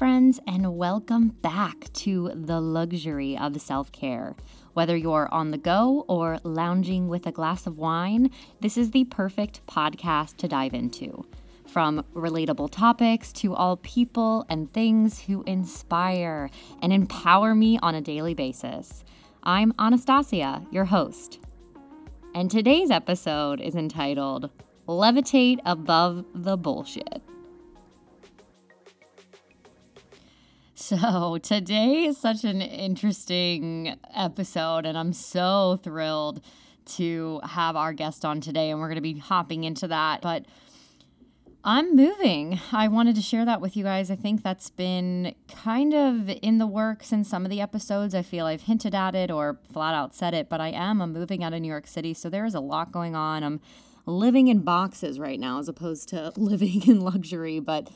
friends, and welcome back to the luxury of self care. Whether you're on the go or lounging with a glass of wine, this is the perfect podcast to dive into. From relatable topics to all people and things who inspire and empower me on a daily basis. I'm Ahnastasia, your host. And today's episode is entitled Levitate Above the Bullshit. So, today is such an interesting episode, and I'm so thrilled to have our guest on today, and we're going to be hopping into that. But I'm moving. I wanted to share that with you guys. I think that's been kind of in the works in some of the episodes. I feel I've hinted at it or flat out said it, but I am. I'm moving out of New York City, so there is a lot going on. I'm living in boxes right now as opposed to living in luxury, but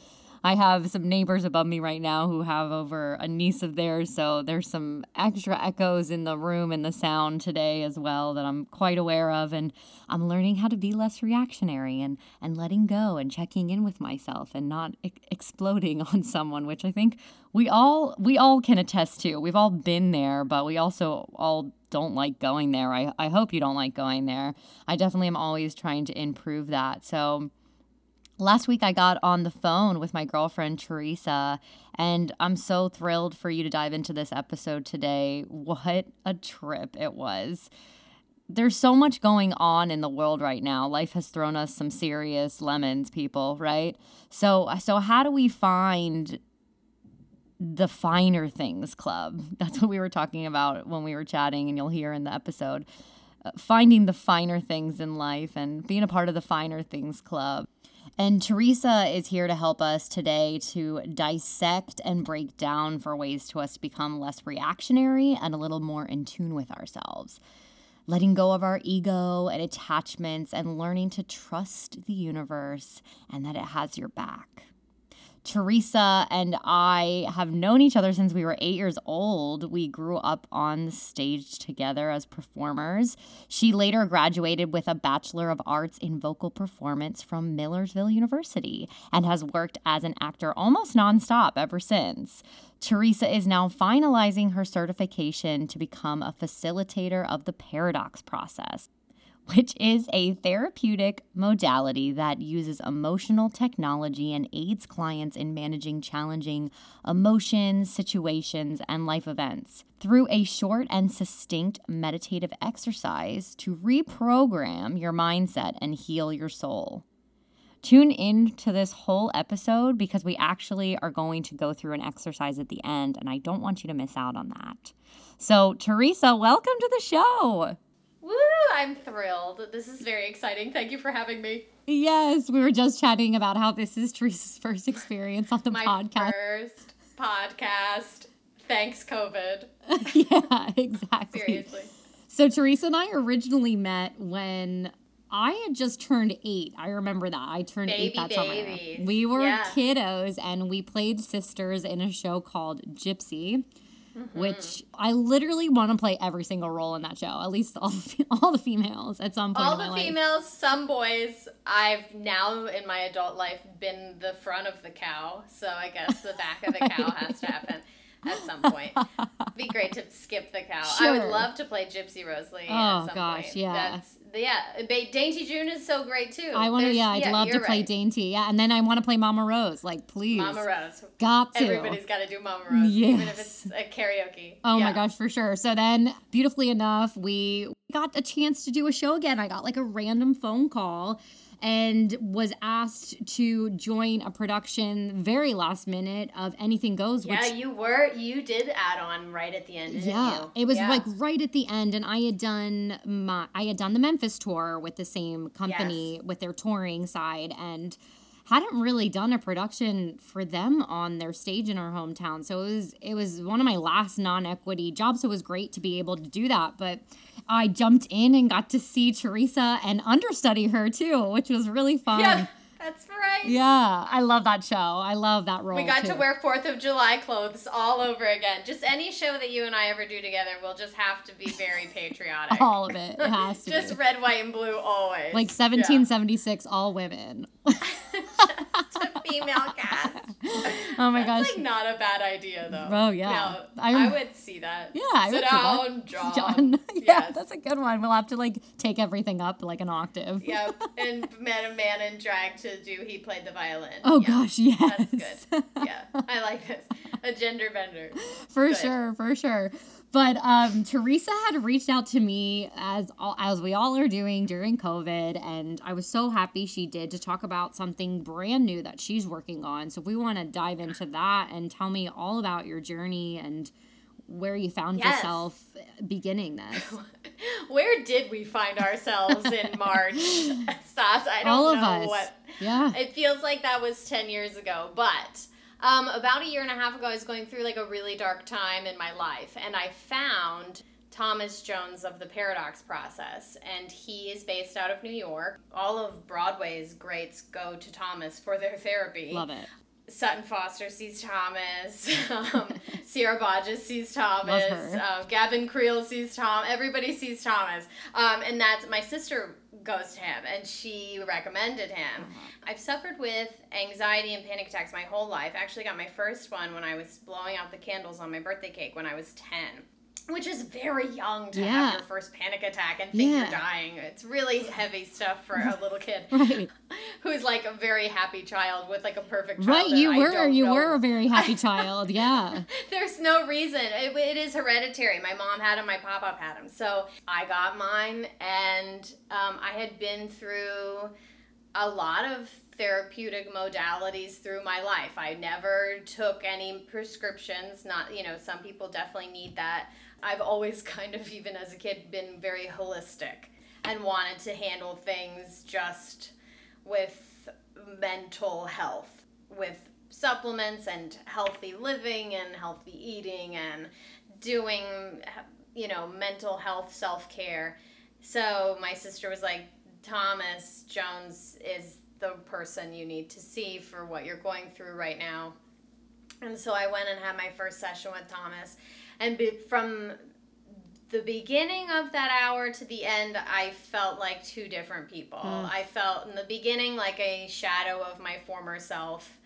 I have some neighbors above me right now who have over a niece of theirs, so there's some extra echoes in the room and the sound today as well that I'm quite aware of and I'm learning how to be less reactionary and and letting go and checking in with myself and not e- exploding on someone, which I think we all we all can attest to. We've all been there, but we also all don't like going there. I, I hope you don't like going there. I definitely am always trying to improve that. So Last week, I got on the phone with my girlfriend, Theresa, and I'm so thrilled for you to dive into this episode today. What a trip it was. There's so much going on in the world right now. Life has thrown us some serious lemons, people, right? So, so how do we find the finer things club? That's what we were talking about when we were chatting, and you'll hear in the episode. Uh, finding the finer things in life and being a part of the finer things club. And Theresa is here to help us today to dissect and break down for ways to us to become less reactionary and a little more in tune with ourselves. Letting go of our ego and attachments and learning to trust the universe and that it has your back. Theresa and I have known each other since we were eight years old. We grew up on the stage together as performers. She later graduated with a Bachelor of Arts in Vocal Performance from Millersville University and has worked as an actor almost nonstop ever since. Theresa is now finalizing her certification to become a facilitator of the paradox process which is a therapeutic modality that uses emotional technology and aids clients in managing challenging emotions, situations, and life events through a short and succinct meditative exercise to reprogram your mindset and heal your soul. Tune in to this whole episode because we actually are going to go through an exercise at the end, and I don't want you to miss out on that. So, Theresa, welcome to the show. Woo! I'm thrilled. This is very exciting. Thank you for having me. Yes, we were just chatting about how this is Theresa's first experience on the My podcast. first podcast. Thanks, COVID. yeah, exactly. Seriously. So Theresa and I originally met when I had just turned eight. I remember that. I turned eight Baby that summer. babies. We were Yeah. kiddos and we played sisters in a show called Gypsy. Mm-hmm. Which I literally want to play every single role in that show. At least all the, all the females at some point All in the my life. females, some boys. I've now in my adult life been the front of the cow, so I guess the back of the cow has to happen at some point. It'd Be great to skip the cow. I would love to play Gypsy Rose Lee. Oh, at some gosh, point. yeah. That's yeah. Ba- Dainty June is so great too. I want to, yeah, I'd love to play right. Dainty. Yeah, and then I want to play Mama Rose. Like, please. Mama Rose. Got to. Everybody's got to do Mama Rose, even if it's a karaoke. Oh Yeah. my gosh, for sure. So then, beautifully enough, we got a chance to do a show again. I got like a random phone call and was asked to join a production very last minute of Anything Goes, which Yeah, you were. You did add on right at the end, didn't yeah, you? it was Yeah. like right at the end, and I had done my I had done the Memphis tour with the same company with their touring side, and hadn't really done a production for them on their stage in our hometown. So it was it was one of my last non-equity jobs. So it was great to be able to do that, but I jumped in and got to see Theresa and understudy her too, which was really fun. Yeah, that's right. Yeah, I love that show. I love that role. We got to wear Fourth of July clothes all over again. Just any show that you and I ever do together, we'll just have to be very patriotic. all of it. It has to just be. red, white, and blue always. like Yeah. 1776, all women. Just a female cast. Oh my That's gosh. like not a bad idea though. Oh, yeah. No, I'm- I would see that. Yeah, I Sit would down, John. John. yeah, Yes. that's a good one. We'll have to like take everything up like an octave. Yep, and met a man in drag to do. He played the violin. Oh Yeah, gosh, yes. that's good. Yeah, I like this. A gender bender. for Good. sure, for sure. But um, Theresa had reached out to me as all, as we all are doing during COVID, and I was so happy she did to talk about something brand new that she's working on. So we want to dive into that and tell me all about your journey and where you found Yes. yourself beginning this. Where did we find ourselves in March? Stas, I don't all of know us. what. Yeah. It feels like that was 10 years ago, but um, about a year and a half ago, I was going through like a really dark time in my life, and I found Thomas Jones of the Paradox Process, and he is based out of New York. All of Broadway's greats go to Thomas for their therapy. Love it. Sutton Foster sees Thomas. Um, Sierra Boggess sees Thomas. Um, Gavin Creel sees Tom. Everybody sees Thomas. Um, and that's my sister goes to him, and she recommended him. Uh-huh. I've suffered with anxiety and panic attacks my whole life. I actually got my first one when I was blowing out the candles on my birthday cake when I was ten. Which is very young to Yeah. have your first panic attack and think Yeah. you're dying. It's really heavy stuff for a little kid Right. who's like a very happy child with like a perfect Right, you were you know. were a very happy child. Yeah. There's no reason. It, it is hereditary. My mom had him. My pop up had him. So I got mine, and um, I had been through a lot of therapeutic modalities through my life. I never took any prescriptions. Not you know, some people definitely need that. I've always kind of, even as a kid, been very holistic and wanted to handle things just with mental health, with supplements and healthy living and healthy eating and doing, you know, mental health self care. So my sister was like, Thomas Jones is the person you need to see for what you're going through right now. And so I went and had my first session with Thomas. And be, from the beginning of that hour to the end, I felt like two different people. Mm. I felt in the beginning like a shadow of my former self,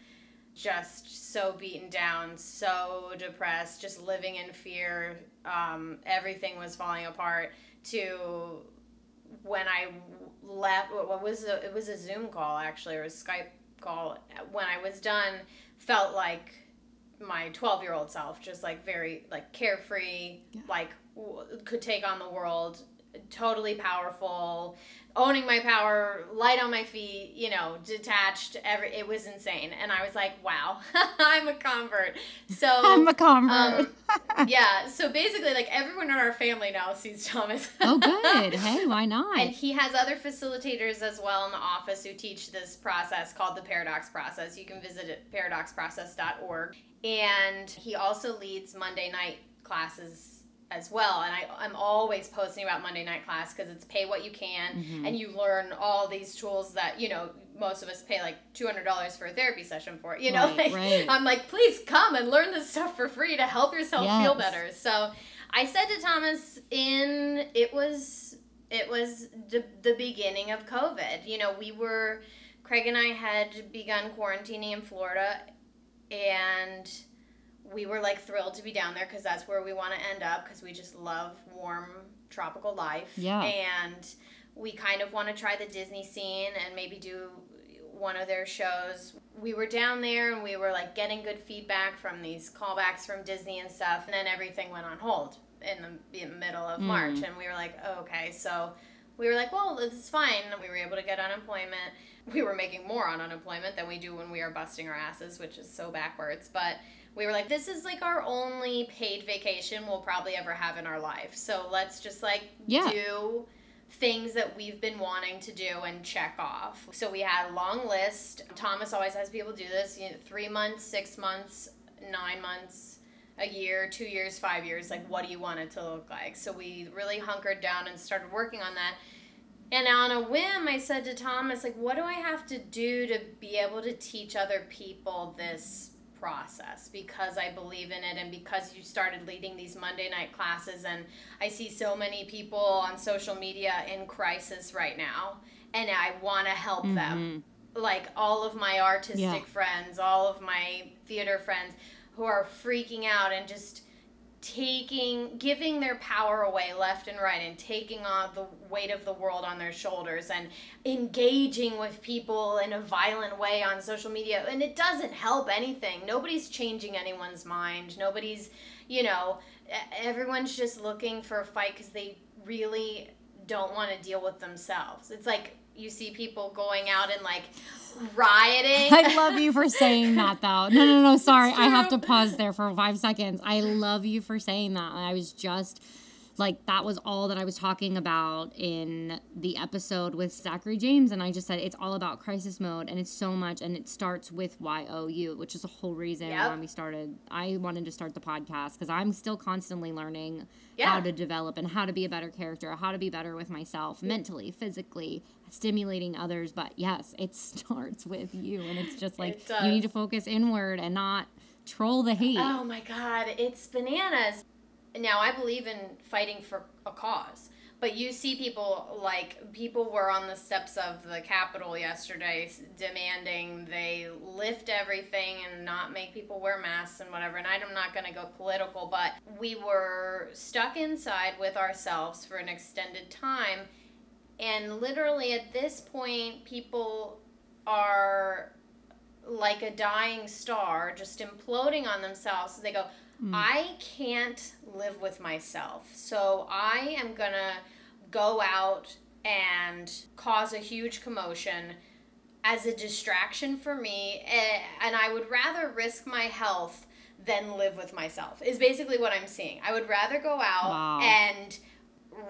just so beaten down, so depressed, just living in fear. Um, everything was falling apart. To when I left, what was a, it was a Zoom call actually, or a Skype call. When I was done, felt like my 12 year old self just like very like carefree Yeah. like w- could take on the world totally powerful owning my power light on my feet you know detached every it was insane and i was like wow i'm a convert so I'm a convert. um, yeah so basically like everyone in our family now sees thomas oh, good. Hey, why not? and he has other facilitators as well in the office who teach this process called the Paradox Process. You can visit it paradoxprocess.org. And he also leads Monday night classes as well. And I, I'm always posting about Monday night class because it's pay what you can Mhm. and you learn all these tools that, you know, most of us pay like $200 for a therapy session for. You know, Right, like, right. I'm like, please come and learn this stuff for free to help yourself feel better. So I said to Thomas in, it was it was the, the beginning of COVID. You know, we were, Craig and I had begun quarantining in Florida, and we were like thrilled to be down there because that's where we want to end up because we just love warm tropical life. Yeah. And we kind of want to try the Disney scene and maybe do one of their shows. We were down there and we were like getting good feedback from these callbacks from Disney and stuff, and then everything went on hold in the, in the middle of Mm. March, and we were like, oh, okay, so we were like, well, this is fine. And we were able to get unemployment. We were making more on unemployment than we do when we are busting our asses, which is so backwards. But we were like, this is like our only paid vacation we'll probably ever have in our life. So let's just like Yeah. do things that we've been wanting to do and check off. So we had a long list. Thomas always has people do this, you know, three months, six months, nine months, a year, two years, five years. Like, what do you want it to look like? So we really hunkered down and started working on that. And on a whim, I said to Thomas, like, what do I have to do to be able to teach other people this process? Because I believe in it and because you started leading these Monday night classes. And I see so many people on social media in crisis right now. And I want to help them Mhm. like all of my artistic Yeah. friends, all of my theater friends who are freaking out and just taking giving their power away left and right and taking on the weight of the world on their shoulders and engaging with people in a violent way on social media. And it doesn't help anything. Nobody's changing anyone's mind. Nobody's you know everyone's just looking for a fight because they really don't want to deal with themselves. It's like you see people going out and like rioting. I love you for saying that though. No, no, no, sorry. I have to pause there for five seconds. I love you for saying that. I was just like that was all that I was talking about in the episode with Zachary James. And I just said it's all about crisis mode and it's so much and it starts with YOU, which is the whole reason yep. when we started. I wanted to start the podcast because I'm still constantly learning yeah. how to develop and how to be a better character, how to be better with myself mentally, physically, stimulating others. But yes, it starts with you. And it's just like it you need to focus inward and not troll the hate. Oh my God, it's bananas now I believe in fighting for a cause. But you see people like people were on the steps of the Capitol yesterday demanding they lift everything and not make people wear masks and whatever. And I'm not going to go political, but we were stuck inside with ourselves for an extended time. And literally at this point, people are like a dying star, just imploding on themselves. So they go, Mm. I can't live with myself. So I am going to go out and cause a huge commotion as a distraction for me. Eh, and I would rather risk my health than live with myself, is basically what I'm seeing. I would rather go out wow. and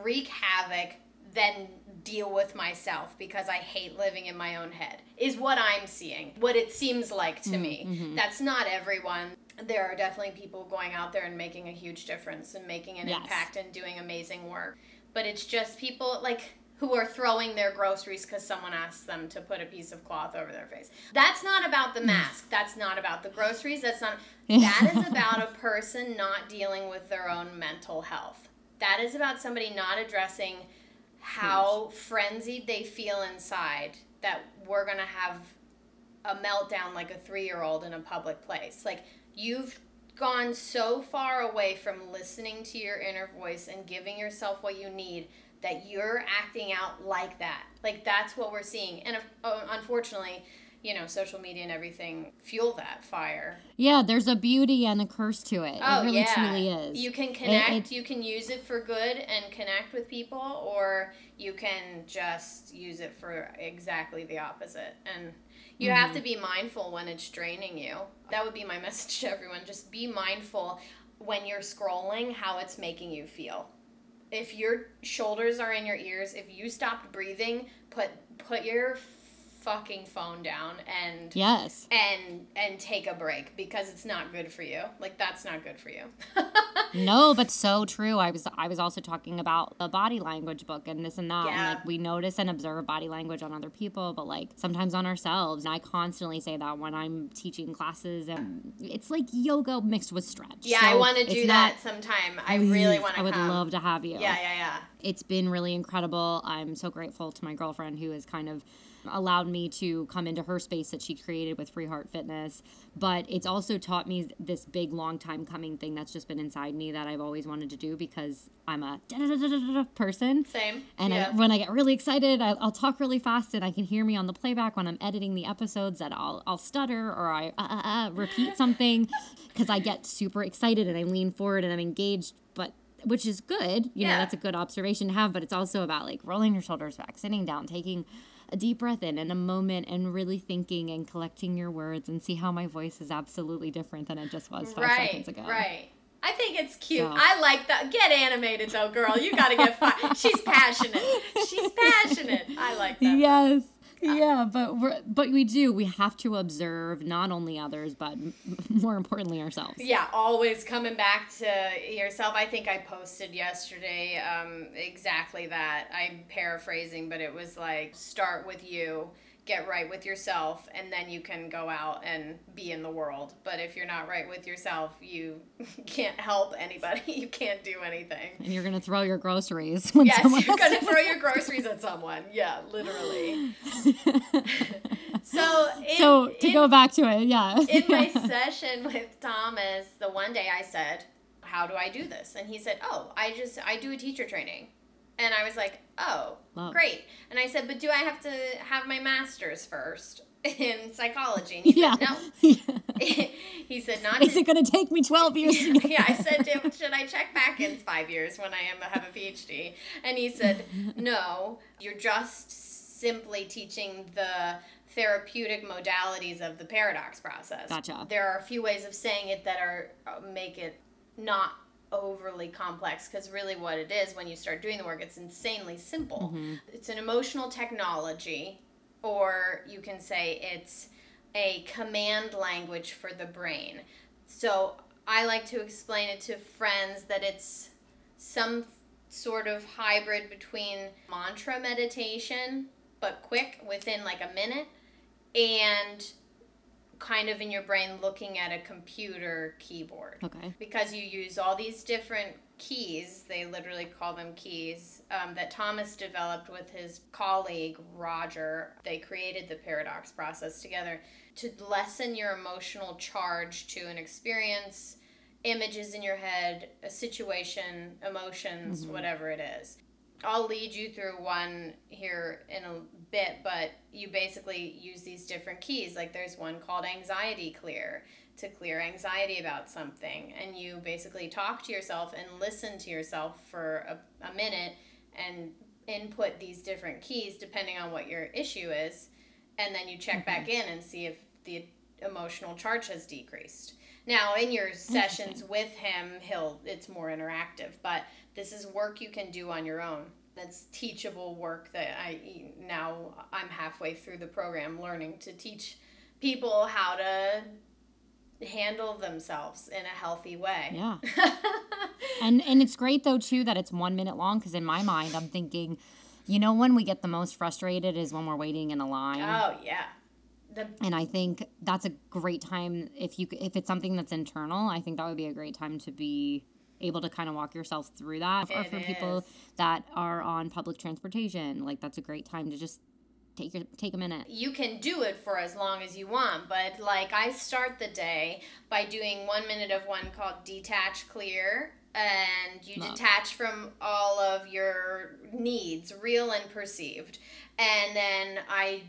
wreak havoc than deal with myself because I hate living in my own head, is what I'm seeing, what it seems like to mm, me. Mm-hmm. That's not everyone there are definitely people going out there and making a huge difference and making an yes. impact and doing amazing work. But it's just people like who are throwing their groceries because someone asked them to put a piece of cloth over their face. That's not about the mask. That's not about the groceries. That's not. That is about a person not dealing with their own mental health. That is about somebody not addressing how frenzied they feel inside that we're going to have a meltdown like a three year old in a public place. Like, You've gone so far away from listening to your inner voice and giving yourself what you need that you're acting out like that. Like that's what we're seeing. And uh, unfortunately, you know, social media and everything fuel that fire. Yeah, there's a beauty and a curse to it. Oh, it really yeah. truly is. You can connect, it, it, you can use it for good and connect with people, or you can just use it for exactly the opposite. And you mm-hmm. have to be mindful when it's draining you. That would be my message to everyone. Just be mindful when you're scrolling how it's making you feel. If your shoulders are in your ears, if you stopped breathing, put put your fucking phone down and yes. and and take a break because it's not good for you. Like that's not good for you. No but so true. I was i was also talking about the body language book and this and that yeah. and like we notice and observe body language on other people but like sometimes on ourselves. And i constantly say that when i'm teaching classes and it's like yoga mixed with stretch. Yeah so i want to do that not, sometime. I really want to i would come. love to have you. Yeah yeah yeah. It's been really incredible. I'm so grateful to my girlfriend who is kind of allowed me to come into her space that she created with Free Heart Fitness. But it's also taught me this big, long time coming thing that's just been inside me that I've always wanted to do because I'm a person. Same. And yeah. I, when I get really excited, I, will talk really fast and I can hear me on the playback when I'm editing the episodes that I'll, I'll stutter or I uh, uh, uh, repeat something because I get super excited and I lean forward and I'm engaged. But which is good. You yeah. know, that's a good observation to have, but it's also about like rolling your shoulders back, sitting down, taking a deep breath in and a moment and really thinking and collecting your words and see how my voice is absolutely different than it just was five right, seconds ago. Right. I think it's cute. So. I like that. Get animated though, girl. You got to get fun. She's passionate. She's passionate. I like that. Yes yeah, but we're but we do. We have to observe not only others, but more importantly ourselves. Yeah, always coming back to yourself. I think I posted yesterday um, exactly that. I'm paraphrasing, but it was like start with you get right with yourself and then you can go out and be in the world but if you're not right with yourself you can't help anybody you can't do anything and you're gonna throw your groceries When yes you're gonna throw your groceries at someone yeah literally So, in, so to in, go back to it, yeah. in my session with Thomas, the one day I said, "How do I do this?" And he said, "Oh, I just I do a teacher training." And I was like, "Oh, Love. great." And I said, "But do I have to have my master's first in psychology?" And he yeah. said, "No." he said, "Not." Is to- it going to take me 12 years yeah, I said to him, should I check back in five years when I am have a PhD? And he said, no, you're just simply teaching the therapeutic modalities of the paradox process. Gotcha. There are a few ways of saying it that are uh, make it not overly complex because really what it is when you start doing the work it's insanely simple Mm-hmm. it's an emotional technology or you can say it's a command language for the brain so I like to explain it to friends that it's some sort of hybrid between mantra meditation, but quick within like a minute, and kind of in your brain looking at a computer keyboard. Okay. Because you use all these different keys, they literally call them keys, um, that Thomas developed with his colleague Roger. They created the paradox process together to lessen your emotional charge to an experience, images in your head, a situation, emotions, whatever it is. I'll lead you through one here in a bit, but you basically use these different keys. Like there's one called anxiety clear to clear anxiety about something. And you basically talk to yourself and listen to yourself for a, a minute and input these different keys depending on what your issue is. And then you check back mm-hmm. in and see if the emotional charge has decreased. Now, in your sessions with him, he'll it's more interactive, but this is work you can do on your own. That's teachable work that I now I'm halfway through the program learning to teach people how to handle themselves in a healthy way. Yeah. And and it's great though too that it's 1 minute long cuz in my mind I'm thinking you know when we get the most frustrated is when we're waiting in a line. oh yeah. The and I think that's a great time if you if it's something that's internal. I think that would be a great time to be able to kind of walk yourself through that. or It for people that are on public transportation, like that's a great time to just take your take a minute. you can do it for as long as you want, but like I start the day by doing one minute of one called detach clear. And you Love. detach from all of your needs, real and perceived. And then I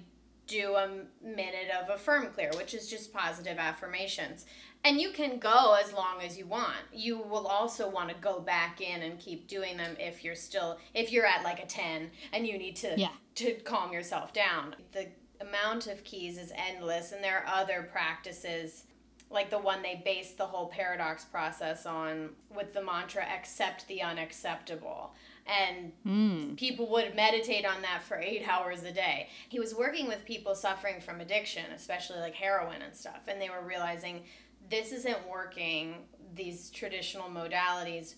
do a minute of affirm clear, which is just positive affirmations. And you can go as long as you want. You will also want to go back in and keep doing them if you're still if you're at like a 10 and you need to Yeah. to calm yourself down. The amount of keys is endless and there are other practices like the one they based the whole paradox process on with the mantra accept the unacceptable. And Mm. people would meditate on that for eight hours a day. He was working with people suffering from addiction, especially like heroin and stuff, and they were realizing this isn't working, these traditional modalities.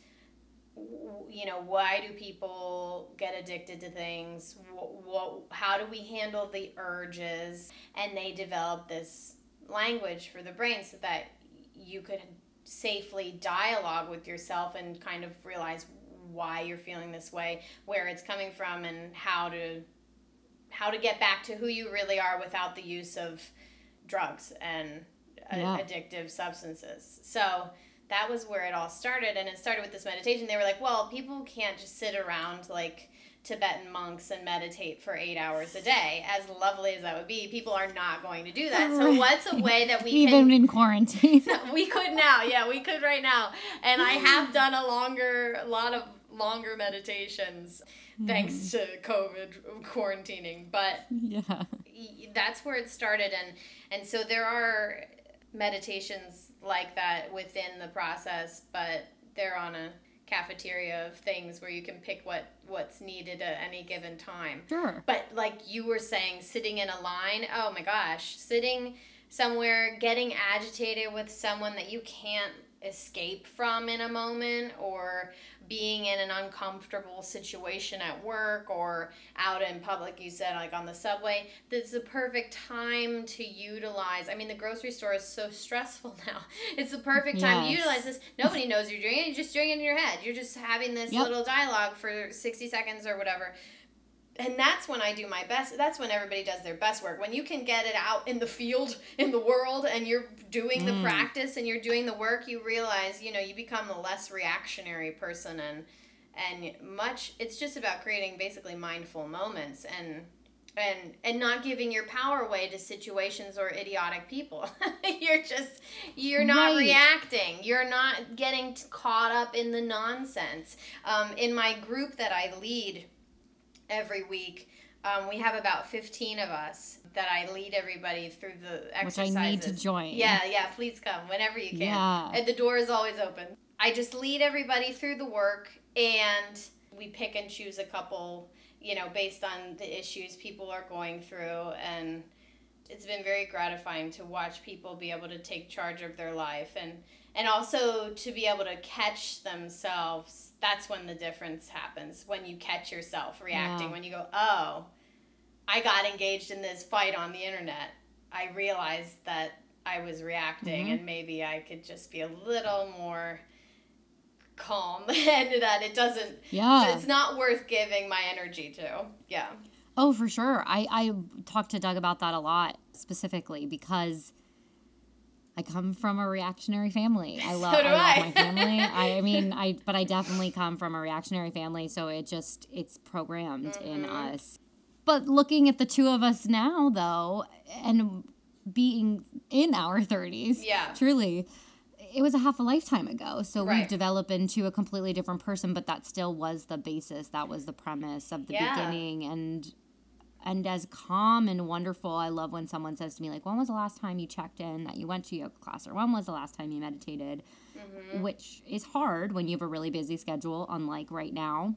You know, why do people get addicted to things? What, what, how do we handle the urges? And they developed this language for the brain so that you could safely dialogue with yourself and kind of realize why you're feeling this way, where it's coming from, and how to how to get back to who you really are without the use of drugs and Yeah. addictive substances. So that was where it all started, and it started with this meditation. They were like, "Well, people can't just sit around like." Tibetan monks and meditate for eight hours a day. As lovely as that would be, people are not going to do that. So, what's a way that we Even can in quarantine. we could now yeah we could right now and i have done a longer a lot of longer meditations thanks mm. to covid quarantining but yeah. that's where it started and and so there are meditations like that within the process but they're on a cafeteria of things where you can pick what what's needed at any given time Sure. but like you were saying, sitting in a line, oh my gosh, sitting somewhere, getting agitated with someone that you can't escape from in a moment, or being in an uncomfortable situation at work or out in public, you said, like on the subway, that's the perfect time to utilize. I mean, the grocery store is so stressful now. It's the perfect time to utilize this. Nobody knows you're doing it, you're just doing it in your head. You're just having this Yep. little dialogue for 60 seconds or whatever and that's when I do my best. That's when everybody does their best work. When you can get it out in the field, in the world, and you're doing the Mm. practice and you're doing the work, you realize, you know, you become a less reactionary person and and much it's just about creating basically mindful moments and and and not giving your power away to situations or idiotic people. you're just you're not Right. reacting. You're not getting caught up in the nonsense. Um, in my group that I lead every week, um, we have about 15 of us that I lead everybody through the exercises. Which I need to join. Yeah, yeah, please come whenever you can. Yeah. And the door is always open. I just lead everybody through the work and we pick and choose a couple, you know, based on the issues people are going through and it's been very gratifying to watch people be able to take charge of their life and and also to be able to catch themselves. That's when the difference happens. When you catch yourself reacting, Yeah. when you go, "Oh, I got engaged in this fight on the internet." I realized that I was reacting Mhm. and maybe I could just be a little more calm and that it doesn't Yeah. it's not worth giving my energy to. Yeah. Oh, for sure. I, I talked to Doug about that a lot specifically because I come from a reactionary family. I love, So I love I. my family. I, mean, I but I definitely come from a reactionary family, so it just it's programmed in Mhm. us. But looking at the two of us now, though, and being in our thirties, Yeah. truly, it was a half a lifetime ago. So we've developed into a completely different person, but that still was the basis. That was the premise of the Yeah. beginning. And and as calm and wonderful, I love when someone says to me, like, when was the last time you checked in that you went to yoga class? Or when was the last time you meditated? Mm-hmm. Which is hard when you have a really busy schedule, unlike right now.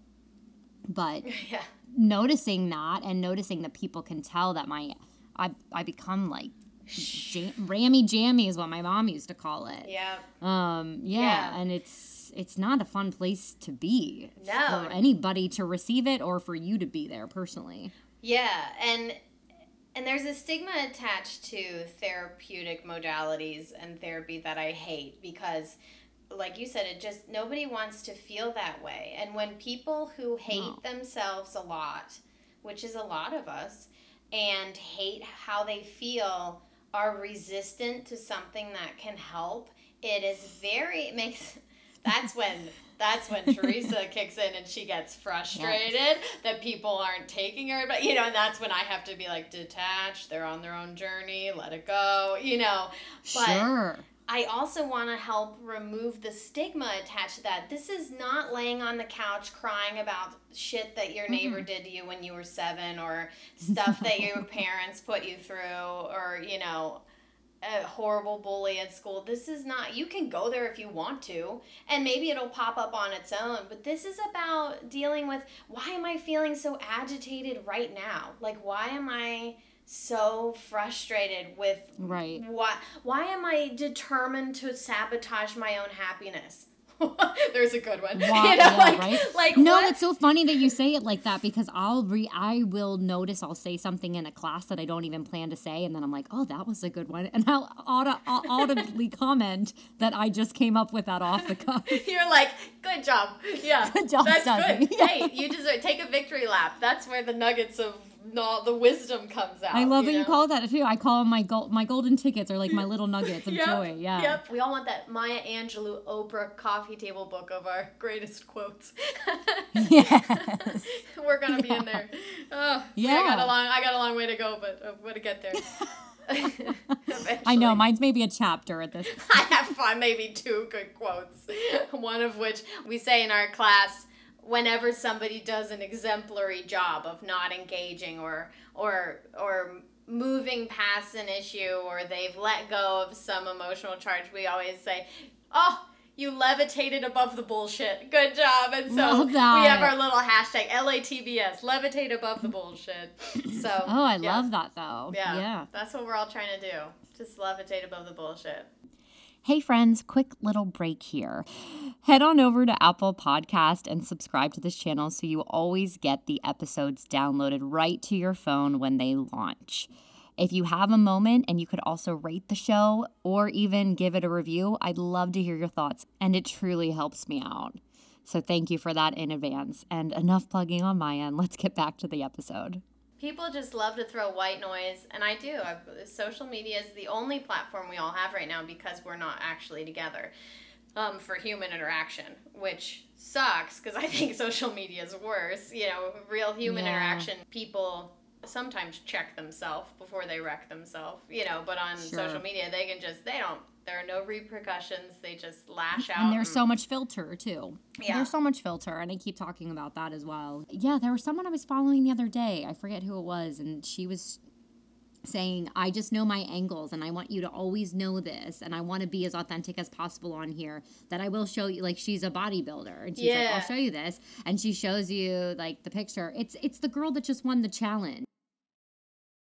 But Yeah. noticing that and noticing that people can tell that my I I become like jam, rammy jammy is what my mom used to call it. Yeah. Um, yeah, Yeah. and it's it's not a fun place to be No. for anybody to receive it or for you to be there personally. Yeah, and and there's a stigma attached to therapeutic modalities and therapy that I hate because like you said it just nobody wants to feel that way. And when people who hate No. themselves a lot, which is a lot of us, and hate how they feel are resistant to something that can help, it is very it makes that's when that's when Theresa kicks in and she gets frustrated that people aren't taking her but you know and that's when I have to be like detached. They're on their own journey. Let it go you know. But- sure. I also want to help remove the stigma attached to that. This is not laying on the couch crying about shit that your neighbor did to you when you were seven or stuff that your parents put you through or, you know, a horrible bully at school. This is not, you can go there if you want to, and maybe it'll pop up on its own, but this is about dealing with why am I feeling so agitated right now? Like, why am I so frustrated with Right. why why am I determined to sabotage my own happiness? There's a good one. Why- you know, yeah, like, right? like No, what? it's so funny that you say it like that because I'll re I will notice I'll say something in a class that I don't even plan to say, and then I'm like, oh, that was a good one, and I'll, auto, I'll audibly comment that I just came up with that off the cuff. You're like, good job. Yeah. Good job, That's Stasi. good. Hey, you deserve take a victory lap. That's where the nuggets of no, the wisdom comes out. I love that you call it that too. I call them my gold my golden tickets or like my little nuggets of Yep, joy. Yeah. Yep. We all want that Maya Angelou Oprah coffee table book of our greatest quotes. Yes. We're gonna be in there. Oh, yeah. I got a long. I got a long way to go, but uh, I'm gonna get there. I know mine's maybe a chapter at this. Point. I have five, maybe two good quotes. One of which we say in our class whenever somebody does an exemplary job of not engaging or or or moving past an issue or they've let go of some emotional charge, we always say, "Oh." You levitated above the bullshit. Good job. And so we have our little hashtag LATBS, levitate above the bullshit. So Oh, I yeah. love that though. Yeah. yeah. That's what we're all trying to do. Just levitate above the bullshit. Hey, friends, quick little break here. Head on over to Apple Podcast and subscribe to this channel so you always get the episodes downloaded right to your phone when they launch. If you have a moment and you could also rate the show or even give it a review, I'd love to hear your thoughts, and it truly helps me out. So thank you for that in advance. And enough plugging on my end. Let's get back to the episode. People just love to throw white noise, and I do. I, social media is the only platform we all have right now because we're not actually together um, for human interaction, which sucks because I think social media is worse. You know, real human yeah. interaction, people sometimes check themselves before they wreck themselves, you know, but on sure. social media, they can just, they don't there are no repercussions. They just lash out. And there's and... so much filter too. Yeah. There's so much filter, and I keep talking about that as well. Yeah, there was someone I was following the other day. I forget who it was, and she was saying, I just know my angles and I want you to always know this and I want to be as authentic as possible on here that I will show you like she's a bodybuilder and she's yeah. like, I'll show you this and she shows you like the picture. It's it's the girl that just won the challenge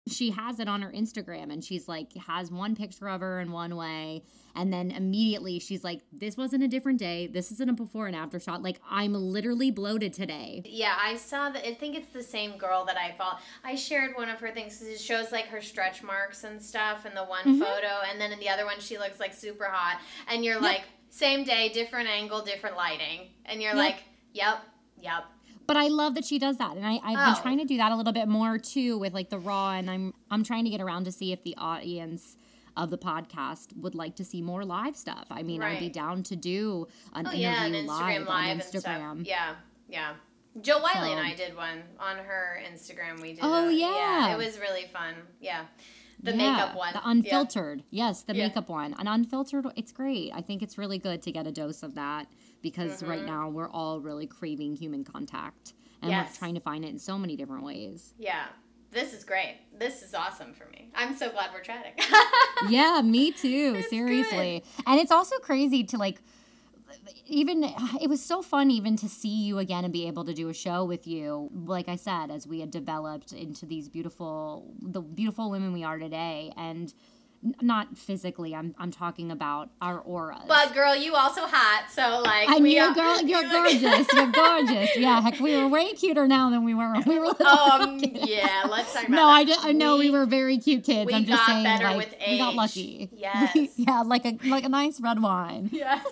she has it on her Instagram and she's like has one picture of her in one way. And then immediately she's like this wasn't a different day. This isn't a before and after shot. Like I'm literally bloated today. Yeah I saw that I think it's the same girl that I follow I shared one of her things it shows like her stretch marks and stuff in the one mm-hmm. photo. And then in the other one she looks like super hot. And you're yep. like same day different angle different lighting. And you're yep. like yep yep but I love that she does that, and I, I've oh. been trying to do that a little bit more too with like the raw, and I'm I'm trying to get around to see if the audience of the podcast would like to see more live stuff. I mean, right. I'd be down to do an oh, interview yeah, live, live, on Instagram. Yeah, yeah. Jill Wiley so. and I did one on her Instagram. We did. Oh a, yeah. yeah, it was really fun. Yeah. The yeah, makeup one. The unfiltered. Yeah. Yes, the makeup one. An unfiltered, it's great. I think it's really good to get a dose of that because mm-hmm. right now we're all really craving human contact and yes. we're trying to find it in so many different ways. Yeah. This is great. This is awesome for me. I'm so glad we're chatting. yeah, me too. It's seriously. Good. And it's also crazy to like even it was so fun even to see you again and be able to do a show with you like i said as we had developed into these beautiful the beautiful women we are today and not physically. I'm I'm talking about our auras. But girl, you also hot, so like. I mean, girl, you're gorgeous. You're gorgeous. Yeah, heck, we were way cuter now than we were when we were little. Um, yeah, let's talk about. No, I, I know we, we, were very cute kids. I'm just saying, like, we got lucky. Yes. yeah, like a like a nice red wine. Yes.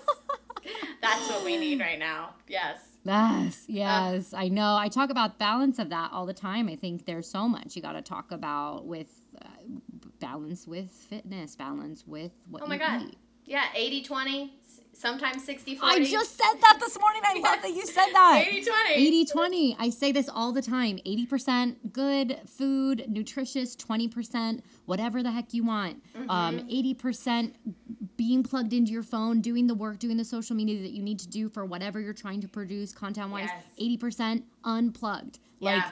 That's what we need right now. Yes. Yes, yes, uh, I know. I talk about balance of that all the time. I think there's so much you got to talk about with uh, balance with fitness, balance with what oh my God. Eat. Yeah, 80 20, sometimes 60 40. I just said that this morning. I love that you said that. 80 20. 80 20. I say this all the time 80% good food, nutritious, 20% whatever the heck you want. Mm-hmm. Um, 80% being plugged into your phone, doing the work, doing the social media that you need to do for whatever you're trying to produce content wise. Yes. 80% unplugged. Yeah. Like,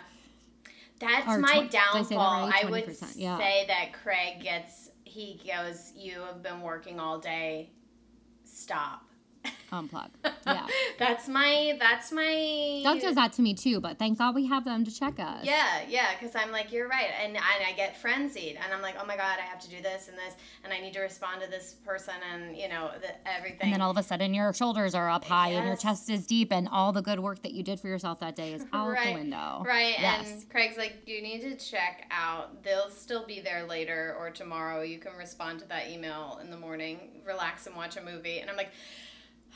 that's my tw- downfall. I, right? I would yeah. say that Craig gets he goes, "You have been working all day. Stop." Unplug. Yeah. that's my that's my Doug does that to me too, but thank God we have them to check us. Yeah, yeah, because I'm like, you're right. And, and I get frenzied and I'm like, oh my God, I have to do this and this and I need to respond to this person and you know, the, everything. And then all of a sudden your shoulders are up high yes. and your chest is deep and all the good work that you did for yourself that day is out right. the window. Right. Yes. And Craig's like, you need to check out. They'll still be there later or tomorrow. You can respond to that email in the morning, relax and watch a movie. And I'm like,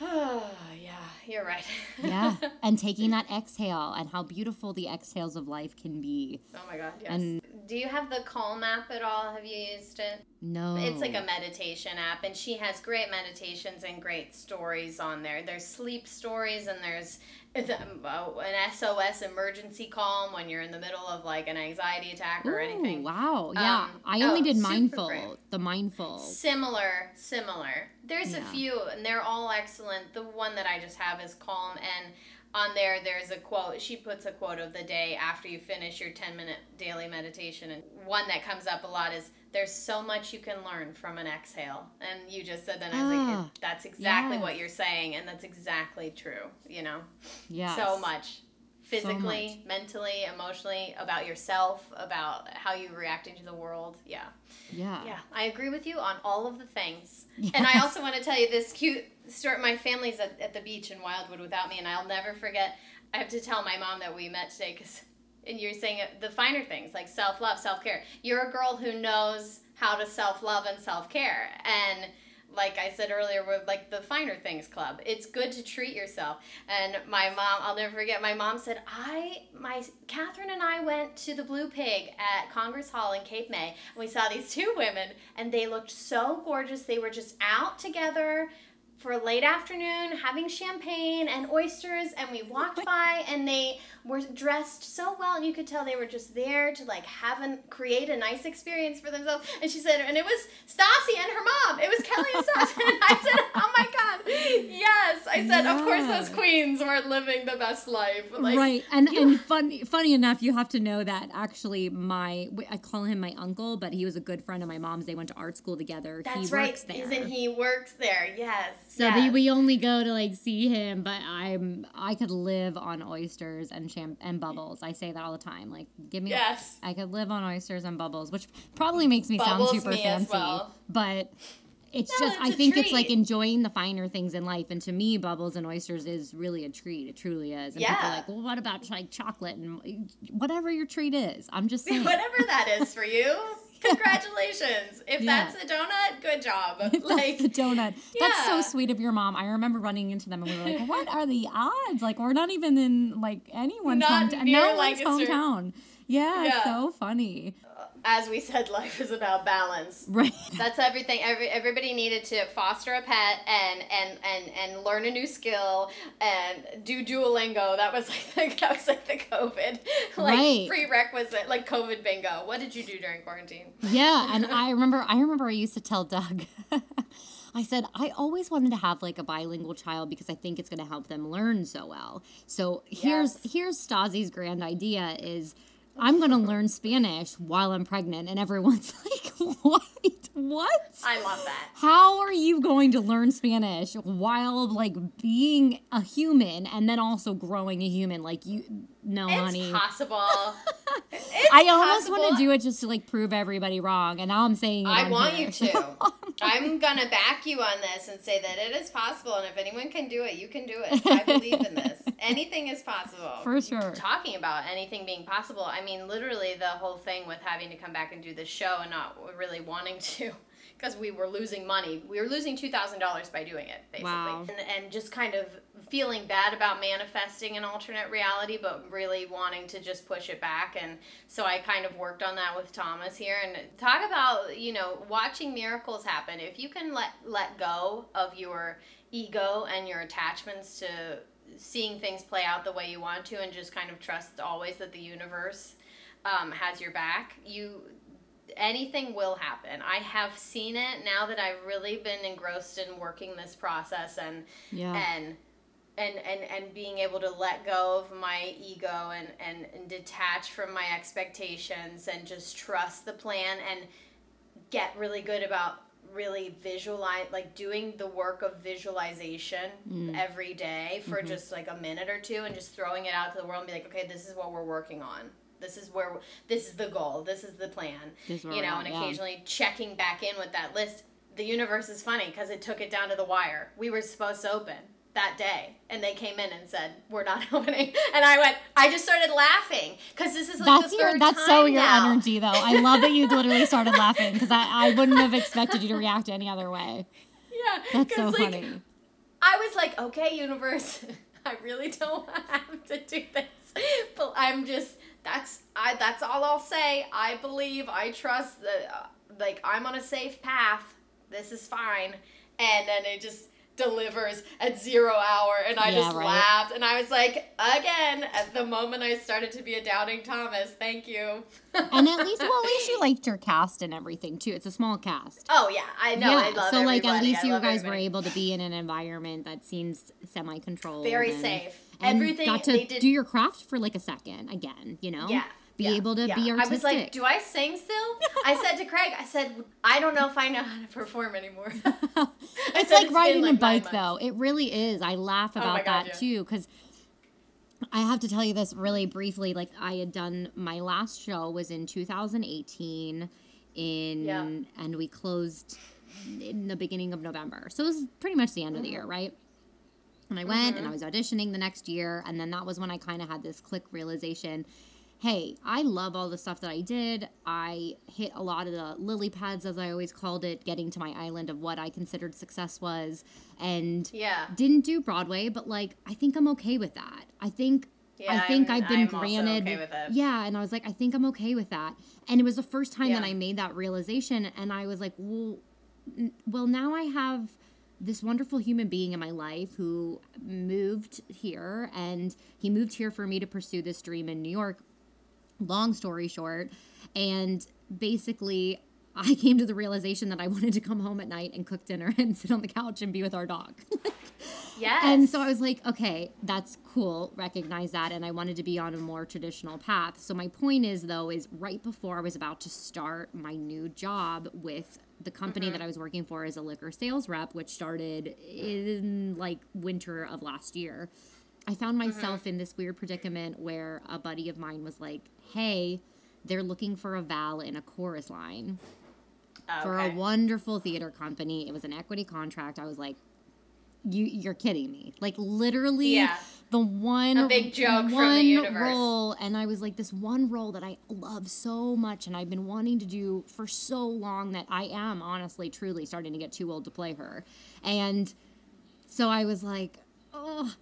yeah, you're right. yeah, and taking that exhale and how beautiful the exhales of life can be. Oh my God, yes. And do you have the Calm app at all? Have you used it? No. It's like a meditation app, and she has great meditations and great stories on there. There's sleep stories, and there's an SOS emergency calm when you're in the middle of like an anxiety attack or Ooh, anything. Wow. Yeah. Um, I only oh, did mindful. The mindful. Similar, similar. There's yeah. a few and they're all excellent. The one that I just have is calm and on there there's a quote she puts a quote of the day after you finish your 10 minute daily meditation and one that comes up a lot is there's so much you can learn from an exhale. And you just said that and i was like ah, that's exactly yes. what you're saying and that's exactly true you know? Yeah so much. Physically so mentally emotionally about yourself about how you're reacting to the world. Yeah. Yeah. Yeah i agree with you on all of the things. Yes. and i also want to tell you this cute story my family's at, at the beach in wildwood without me and i'll never forget i have to tell my mom that we met today because and you're saying the finer things like self-love self-care you're a girl who knows how to self-love and self-care and like I said earlier, we're like the finer things club. It's good to treat yourself. And my mom, I'll never forget. My mom said, "I, my Catherine and I went to the Blue Pig at Congress Hall in Cape May, and we saw these two women, and they looked so gorgeous. They were just out together." For a late afternoon, having champagne and oysters, and we walked by, and they were dressed so well, and you could tell they were just there to like have and create a nice experience for themselves. And she said, and it was Stassi and her mom. It was Kelly and Stassi. and I said, oh my god, yes. I said, of course those queens were living the best life. Like, right and you- and funny funny enough you have to know that actually my i call him my uncle but he was a good friend of my mom's they went to art school together That's he right. works there Isn't he works there? Yes. So yes. they, we only go to like see him but i'm i could live on oysters and champ and bubbles i say that all the time like give me Yes. i could live on oysters and bubbles which probably makes me Bubbles sound super me fancy well. but it's No, just it's i think it's like enjoying the finer things in life and to me bubbles and oysters is really a treat it truly is and people are Yeah. like well what about like chocolate and whatever your treat is i'm just saying Whatever that is for you, congratulations. If Yeah. that's a donut, good job. That's like, the donut. That's so sweet of your mom. I remember running into them and we were like, "What are the odds? Like, we're not even in like anyone's Not hometown. No one's hometown." Yeah, Yeah. so funny. As we said, life is about balance. Right. That's everything. Every, everybody needed to foster a pet and, and, and, and learn a new skill and do Duolingo. That was like the, that was like the COVID like Right. prerequisite, like COVID bingo. What did you do during quarantine? Yeah, and I remember I remember I used to tell Doug I said I always wanted to have like a bilingual child because I think it's going to help them learn so well. So here's Yes. here's Stasi's grand idea is I'm going to learn Spanish while I'm pregnant and everyone's like what? What? I love that. How are you going to learn Spanish while like being a human and then also growing a human? Like you, no, money, It's honey. possible. It's I almost want to do it just to like prove everybody wrong, and now I'm saying it I want here. you to. I'm gonna back you on this and say that it is possible, and if anyone can do it, you can do it. I believe in this. Anything is possible. For sure. Talking about anything being possible, I mean, literally the whole thing with having to come back and do this show and not really wanting to. Because we were losing money, we were losing two thousand dollars by doing it, basically, Wow. and, and just kind of feeling bad about manifesting an alternate reality, but really wanting to just push it back. And so I kind of worked on that with Thomas here, and talk about you know watching miracles happen. If you can let let go of your ego and your attachments to seeing things play out the way you want to, and just kind of trust always that the universe um, has your back, you anything will happen. I have seen it now that I've really been engrossed in working this process and Yeah. and and and and being able to let go of my ego and and, and detach from my expectations and just trust the plan and get really good about really visualize like doing the work of visualization every day for just like a minute or two and just throwing it out to the world and be like okay this is what we're working on. This is where this is the goal. This is the plan. You know and yeah. occasionally checking back in with that list. The universe is funny because it took it down to the wire. We were supposed to open that day and they came in and said we're not opening and i went i just started laughing because this is like That's the your. third That's so your now. energy, though. I love that you literally started laughing because I, I wouldn't have expected you to react any other way. yeah That's so like, funny. I was like, okay, universe, I really don't have to do this, but I'm just that's I that's all I'll say. I believe, I trust that uh, like I'm on a safe path. This is fine, and then it just delivers at zero hour and I Yeah, just right. laughed and I was like again at the moment I started to be a doubting Thomas thank you And at least, well, at least you liked your cast and everything too. It's a small cast. oh yeah I know I love it. so like at least I you guys were able to be in an environment that seems semi-controlled, very and- safe and everything got to they did do your craft for like a second again. You know, Yeah. Be yeah, able to yeah. be I was like, do I sing still? I said to Craig, I said, I don't know if I know how to perform anymore. it's like it's riding like, a bike though it really is i laugh Oh about my God, that yeah. too because i have to tell you this really briefly like i had done my last show was in 2018 in and we closed in the beginning of november so it was pretty much the end of the Mm-hmm. year right and i went and i was auditioning the next year and then that was when i kind of had this click realization hey, I love all the stuff that I did. I hit a lot of the lily pads, as I always called it, getting to my island of what I considered success was. And Yeah. didn't do Broadway, but like, I think I'm okay with that. I think. Yeah, I think I'm- I've been I'm granted. okay with it. Yeah, and I was like, I think I'm okay with that. And it was the first time that I made that realization, and I was like, well, n- well, now I have this wonderful human being in my life who moved here, and he moved here for me to pursue this dream in New York. Long story short, and basically. I came to the realization that I wanted to come home at night and cook dinner and sit on the couch and be with our dog. Yes. And so I was like, okay, that's cool. Recognize that. And I wanted to be on a more traditional path. So my point is, though, is right before I was about to start my new job with the company mm-hmm. that I was working for as a liquor sales rep, which started in like winter of last year, I found myself mm-hmm. in this weird predicament where a buddy of mine was like, hey, they're looking for a Val in a chorus line oh, for a wonderful theater company. It was an equity contract. I was like, you you're kidding me. Like literally Yeah. the one A big joke from the one universe. role and I was like this one role that I love so much and I've been wanting to do for so long that I am honestly truly starting to get too old to play her. And so I was like, oh,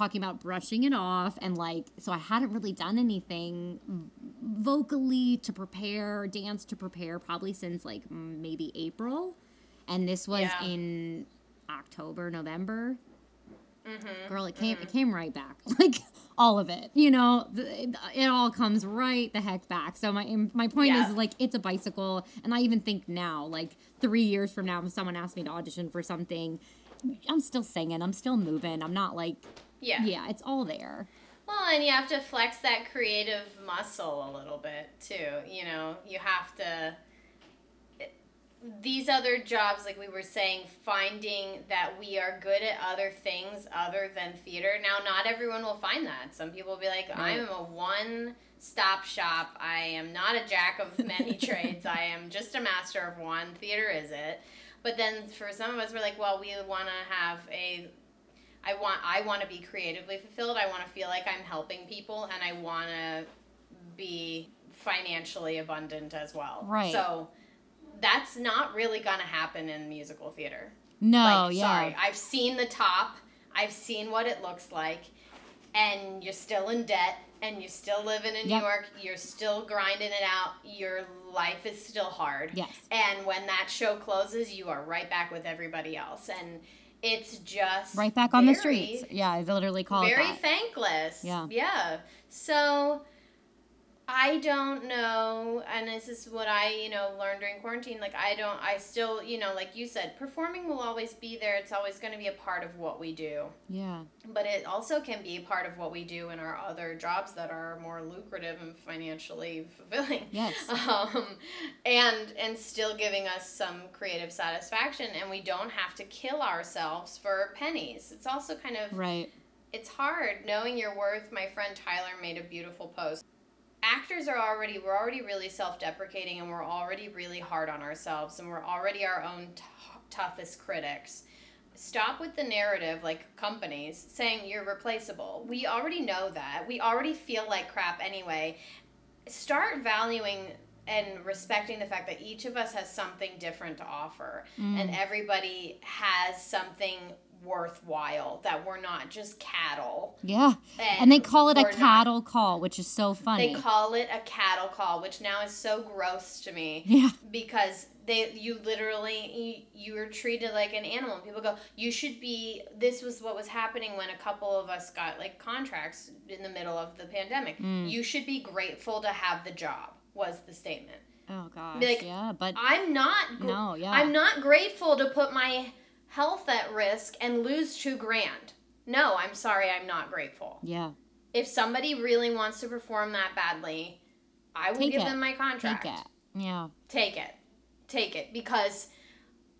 talking about brushing it off and like so I hadn't really done anything vocally to prepare, dance to prepare probably since like maybe April. And this was Yeah. in October, November. Mm-hmm. Girl, it came it came right back. Like all of it. You know, it, it all comes right the heck back. So my my point Yeah. is like it's a bicycle and I even think now like 3 years from now if someone asks me to audition for something, I'm still singing, I'm still moving. I'm not like Yeah. yeah, it's all there. Well, and you have to flex that creative muscle a little bit too. You know, you have to. These other jobs, like we were saying, finding that we are good at other things other than theater. Now, not everyone will find that. Some people will be like, I am a one stop shop. I am not a jack of many trades. I am just a master of one. Theater is it. But then for some of us, we're like, well, we want to have a I want I want to be creatively fulfilled. I want to feel like I'm helping people and I want to be financially abundant as well. Right. So that's not really going to happen in musical theater. No, like, yeah. sorry. I've seen the top. I've seen what it looks like and you're still in debt and you're still living in Yep. New York. You're still grinding it out. Your life is still hard. Yes. And when that show closes, you are right back with everybody else. And it's just Right back on the streets. Yeah, I literally call it very that. thankless. Yeah. Yeah. So I don't know, and this is what I, you know, learned during quarantine. Like, I don't, I still, you know, like you said, performing will always be there. It's always going to be a part of what we do. yeah. But it also can be a part of what we do in our other jobs that are more lucrative and financially fulfilling. Yes. Um, and and still giving us some creative satisfaction, and we don't have to kill ourselves for pennies. It's also kind of Right. it's hard knowing your worth. My friend Tyler made a beautiful post. Actors are already we're already really self-deprecating and we're already really hard on ourselves and we're already our own t- toughest critics. Stop with the narrative like companies saying you're replaceable. We already know that. We already feel like crap anyway. Start valuing and respecting the fact that each of us has something different to offer mm. and everybody has something worthwhile that we're not just cattle Yeah. And they call it a we're not- cattle call, which is so funny. they call it a cattle call which now is so gross to me yeah. because they you literally you, were treated like an animal people go you should be this was what was happening when a couple of us got like contracts in the middle of the pandemic Mm. you should be grateful to have the job was the statement Oh gosh. Like, yeah, but i'm not gr- no, yeah. i'm not grateful to put my health at risk and lose two grand no i'm sorry i'm not grateful yeah. if somebody really wants to perform that badly i will Take give it. them my contract Take it. Yeah. take it take it because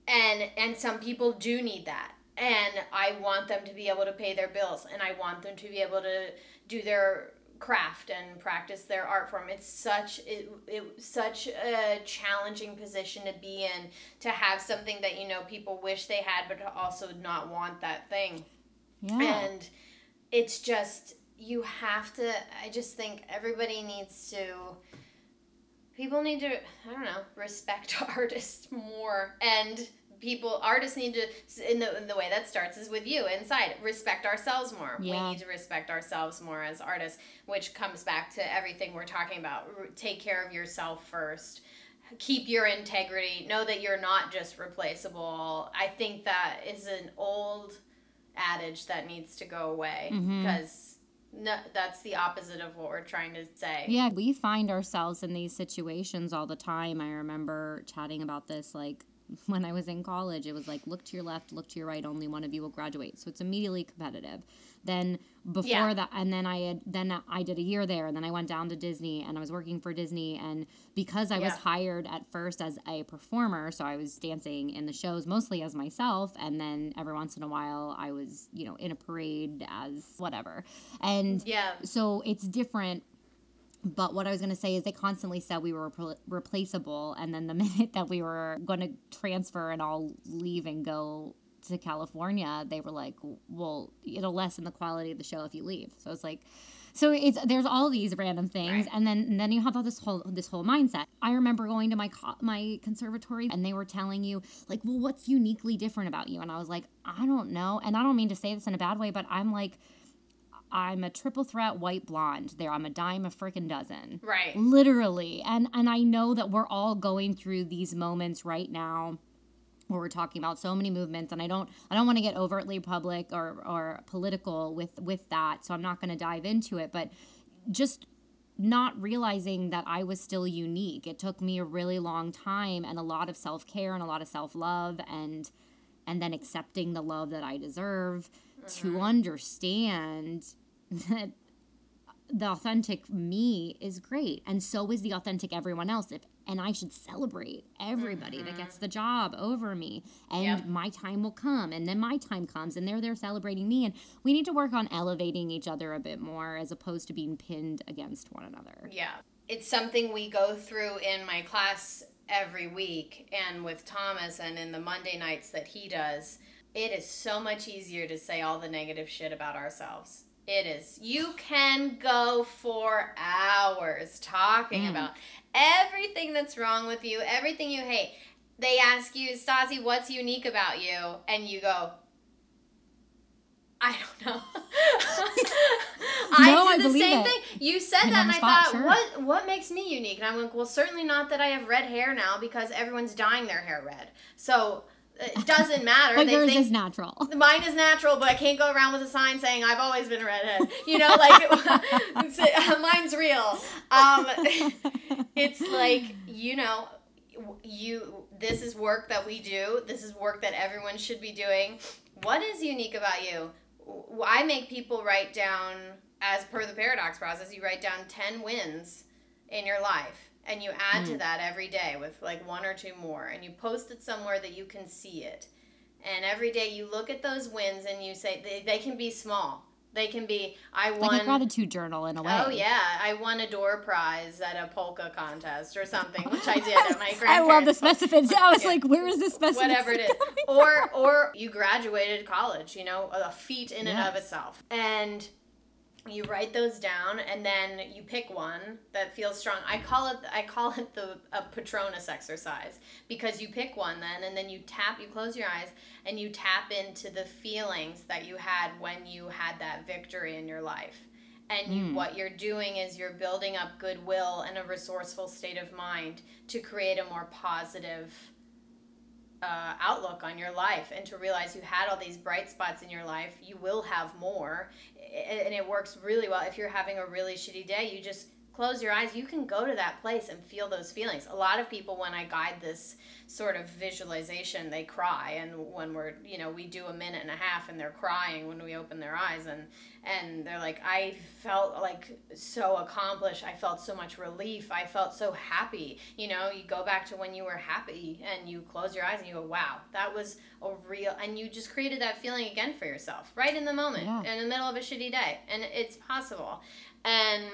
and and some people do need that and i want them to be able to pay their bills and i want them to be able to do their craft and practice their art form. It's such it, it such a challenging position to be in to have something that you know people wish they had but to also not want that thing. Yeah. and it's just you have to i just think everybody needs to people need to i don't know respect artists more. And people artists need to in the, in the way that starts is with you inside. Respect ourselves more. Yeah. we need to respect ourselves more as artists which comes back to everything we're talking about. R- take care of yourself first. Keep your integrity. Know that you're not just replaceable. I think that is an old adage that needs to go away Mhm. because no, that's the opposite of what we're trying to say. Yeah, we find ourselves in these situations all the time. I remember chatting about this like when I was in college. It was like look to your left, look to your right, only one of you will graduate. So it's immediately competitive. Then before Yeah. that and then I had then I did a year there and then I went down to Disney and I was working for Disney and because I was hired at first as a performer, so I was dancing in the shows mostly as myself and then every once in a while I was, you know, in a parade as whatever. And yeah so it's different but what I was going to say is they constantly said we were repl- replaceable. And then the minute that we were going to transfer and all leave and go to California, they were like, well, it'll lessen the quality of the show if you leave. So it's like, so it's there's all these random things, Right. and then and then you have all this whole this whole mindset. I remember going to my co- my conservatory, and they were telling you like, well, what's uniquely different about you? And I was like, I don't know, and I don't mean to say this in a bad way, but I'm like, I'm a triple threat white blonde. There, I'm a dime a freaking dozen. Right. Literally. And and i know that we're all going through these moments right now where we're talking about so many movements and i don't i don't want to get overtly public or or political with with that so i'm not going to dive into it but just not realizing that i was still unique. It took me a really long time and a lot of self-care and a lot of self-love and and then accepting the love that i deserve to mm-hmm. understand that the authentic me is great and so is the authentic everyone else if and i should celebrate everybody that gets mm-hmm. the job over me and Yep. my time will come and then my time comes and they're there celebrating me and we need to work on elevating each other a bit more as opposed to being pinned against one another Yeah. It's something we go through in my class every week and with Thomas and in the Monday nights that he does. It is so much easier to say all the negative shit about ourselves. It is. You can go for hours talking Mm. about everything that's wrong with you, everything you hate. They ask you, Stasi, what's unique about you? And you go, I don't know. No, I I did the believe same it. thing. You said Pin that, and I spot, thought, sure. what what makes me unique? And I'm like, well, certainly not that I have red hair now because everyone's dyeing their hair red. So it doesn't matter. like they yours think is natural mine is natural, but I can't go around with a sign saying I've always been a redhead. You know, like mine's real. Um, it's like you know, you. This is work that we do. This is work that everyone should be doing. What is unique about you? I make people write down, as per the paradox process, you write down ten wins in your life and you add to mm. that every day with like one or two more and you post it somewhere that you can see it. And every day you look at those wins and you say they, they can be small. They can be i won like a gratitude journal in a way. Oh yeah. I won a door prize at a polka contest or something which i did at my grandparents I love the specificity. I was Yeah. like, where is this specificity? whatever it is. or or you graduated college you know a feat in and of itself. And you write those down and then you pick one that feels strong i call it i call it the a patronus exercise because you pick one then and then you tap you close your eyes and you tap into the feelings that you had when you had that victory in your life and you, Mm. what you're doing is you're building up goodwill and a resourceful state of mind to create a more positive uh, outlook on your life and to realize you had all these bright spots in your life you will have more. And it works really well if you're having a really shitty day you just close your eyes you can go to that place and feel those feelings. A lot of people when i guide this sort of visualization they cry and when we're you know we do a minute and a half and they're crying when we open their eyes and and they're like i felt like so accomplished. I felt so much relief. I felt so happy. You know you go back to when you were happy and you close your eyes and you go wow that was a real and you just created that feeling again for yourself right in the moment Yeah. in the middle of a shitty day and it's possible. And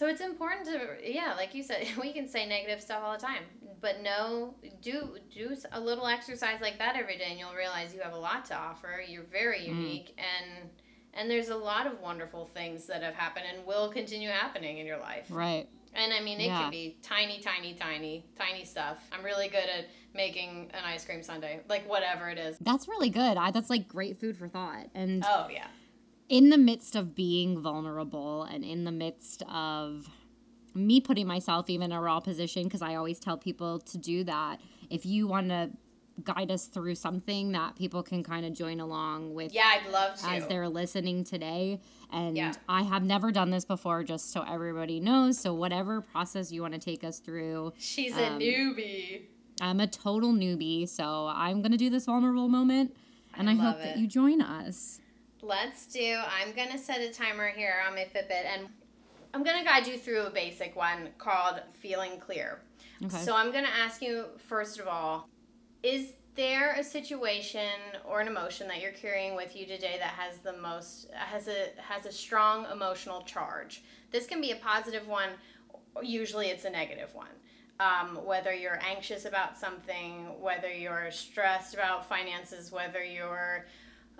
so it's important to yeah like you said we can say negative stuff all the time but no do do a little exercise like that every day and you'll realize you have a lot to offer you're very Mm. unique and And there's a lot of wonderful things that have happened and will continue happening in your life. Right. And I mean, it Yeah. can be tiny, tiny, tiny, tiny stuff. I'm really good at making an ice cream sundae, like whatever it is. That's really good. I, that's like great food for thought. And Oh, yeah. In the midst of being vulnerable and in the midst of me putting myself even in a raw position, because I always tell people to do that. If you want to guide us through something that people can kind of join along with Yeah, I'd love to. as they're listening today. And Yeah. I have never done this before, just so everybody knows. So, whatever process you want to take us through, She's a um, newbie. I'm a total newbie. So, I'm going to do this vulnerable moment. And I, love hope that you join us. Let's do. I'm gonna set a timer here on my Fitbit, and I'm gonna guide you through a basic one called feeling clear. Okay. So I'm gonna ask you first of all, is there a situation or an emotion that you're carrying with you today that has the most has a has a strong emotional charge? This can be a positive one. Usually, it's a negative one. Um, whether you're anxious about something, whether you're stressed about finances, whether you're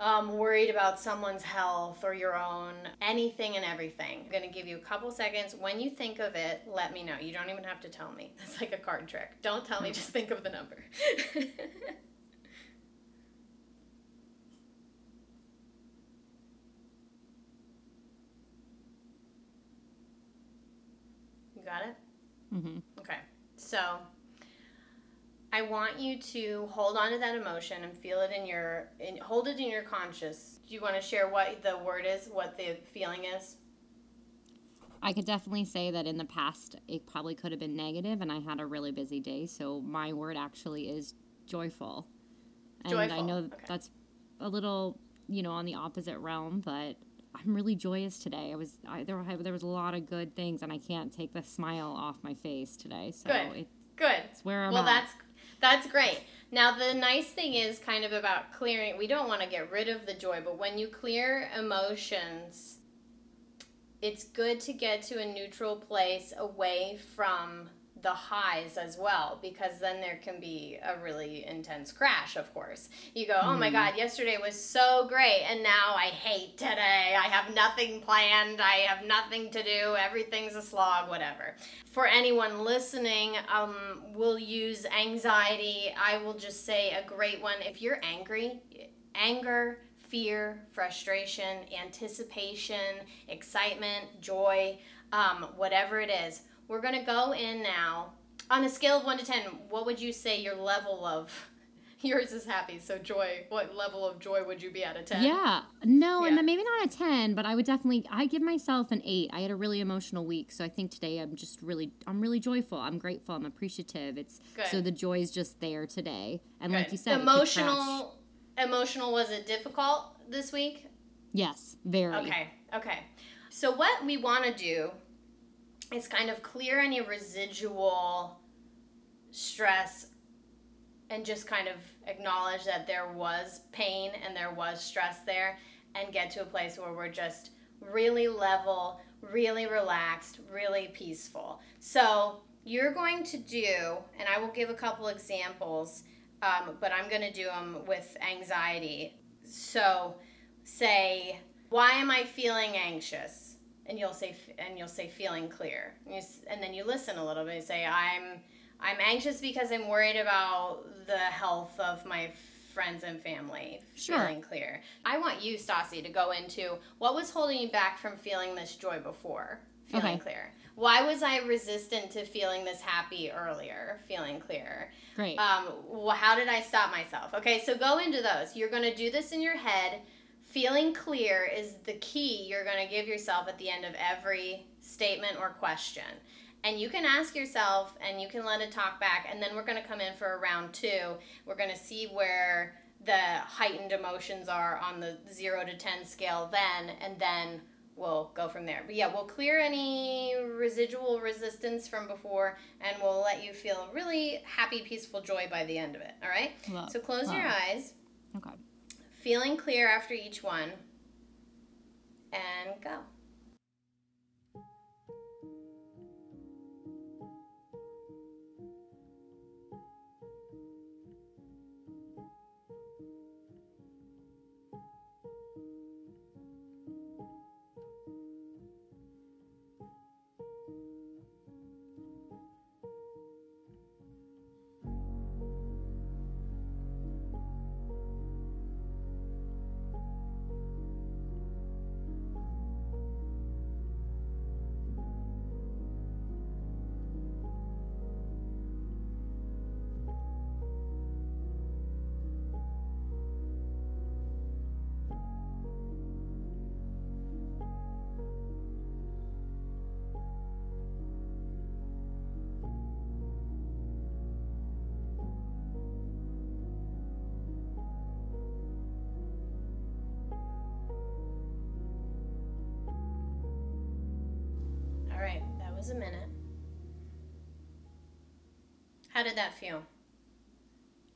um, worried about someone's health or your own, anything and everything. I'm going to give you a couple seconds. When you think of it, let me know. You don't even have to tell me. It's like a card trick. Don't tell me, just think of the number. you got it? hmm Okay. So I want you to hold on to that emotion and feel it in your in, hold it in your conscious. Do you want to share what the word is, what the feeling is? I could definitely say that in the past, it probably could have been negative, and I had a really busy day. So, my word actually is joyful. And I know okay. that's a little, you know, on the opposite realm, but I'm really joyous today. I was I, there. were- There was a lot of good things, and I can't take the smile off my face today. So Good. it's Good. where I'm well, at. that's that's great. Now the nice thing is kind of about clearing. We don't want to get rid of the joy, but when you clear emotions, it's good to get to a neutral place away from the highs as well because then there can be a really intense crash of course. You go oh my Mhm. god yesterday was so great and now i hate today. I have nothing planned. I have nothing to do. Everything's a slog whatever. For anyone listening um, we'll use anxiety. I will just say a great one. If you're angry anger fear frustration anticipation excitement joy um, whatever it is we're going to go in now on a scale of 1 to 10 what would you say your level of yours is happy so joy what level of joy would you be out of 10 Yeah. No, Yeah. and then maybe not a 10, but I would definitely I give myself an 8. I had a really emotional week, so I think today I'm just really I'm really joyful. I'm grateful. I'm appreciative. It's so the joy is just there today. And like you said, it could crash. emotional emotional was it difficult this week Yes, very. Okay, okay. So what we want to do is kind of clear any residual stress and just kind of acknowledge that there was pain and there was stress there and get to a place where we're just really level, really relaxed, really peaceful. So you're going to do, and I will give a couple examples, um, but I'm going to do them with anxiety. So say why am i feeling anxious and you'll say and you'll say feeling clear and, you, and then you listen a little bit and say i'm i'm anxious because i'm worried about the health of my friends and family Sure. feeling clear i want you stassi to go into what was holding you back from feeling this joy before feeling Okay. clear why was i resistant to feeling this happy earlier feeling clear Great. um, wh- how did I stop myself? Okay, so go into those. You're going to do this in your head. Feeling clear is the key you're going to give yourself at the end of every statement or question. And you can ask yourself and you can let it talk back. And then we're going to come in for a round two. We're going to see where the heightened emotions are on the zero to 10 scale then. And then we'll go from there. But yeah, we'll clear any residual resistance from before and we'll let you feel really happy, peaceful joy by the end of it. All right? Love. So close your eyes, Okay. Feeling clear after each one, and go. A minute. How did that feel?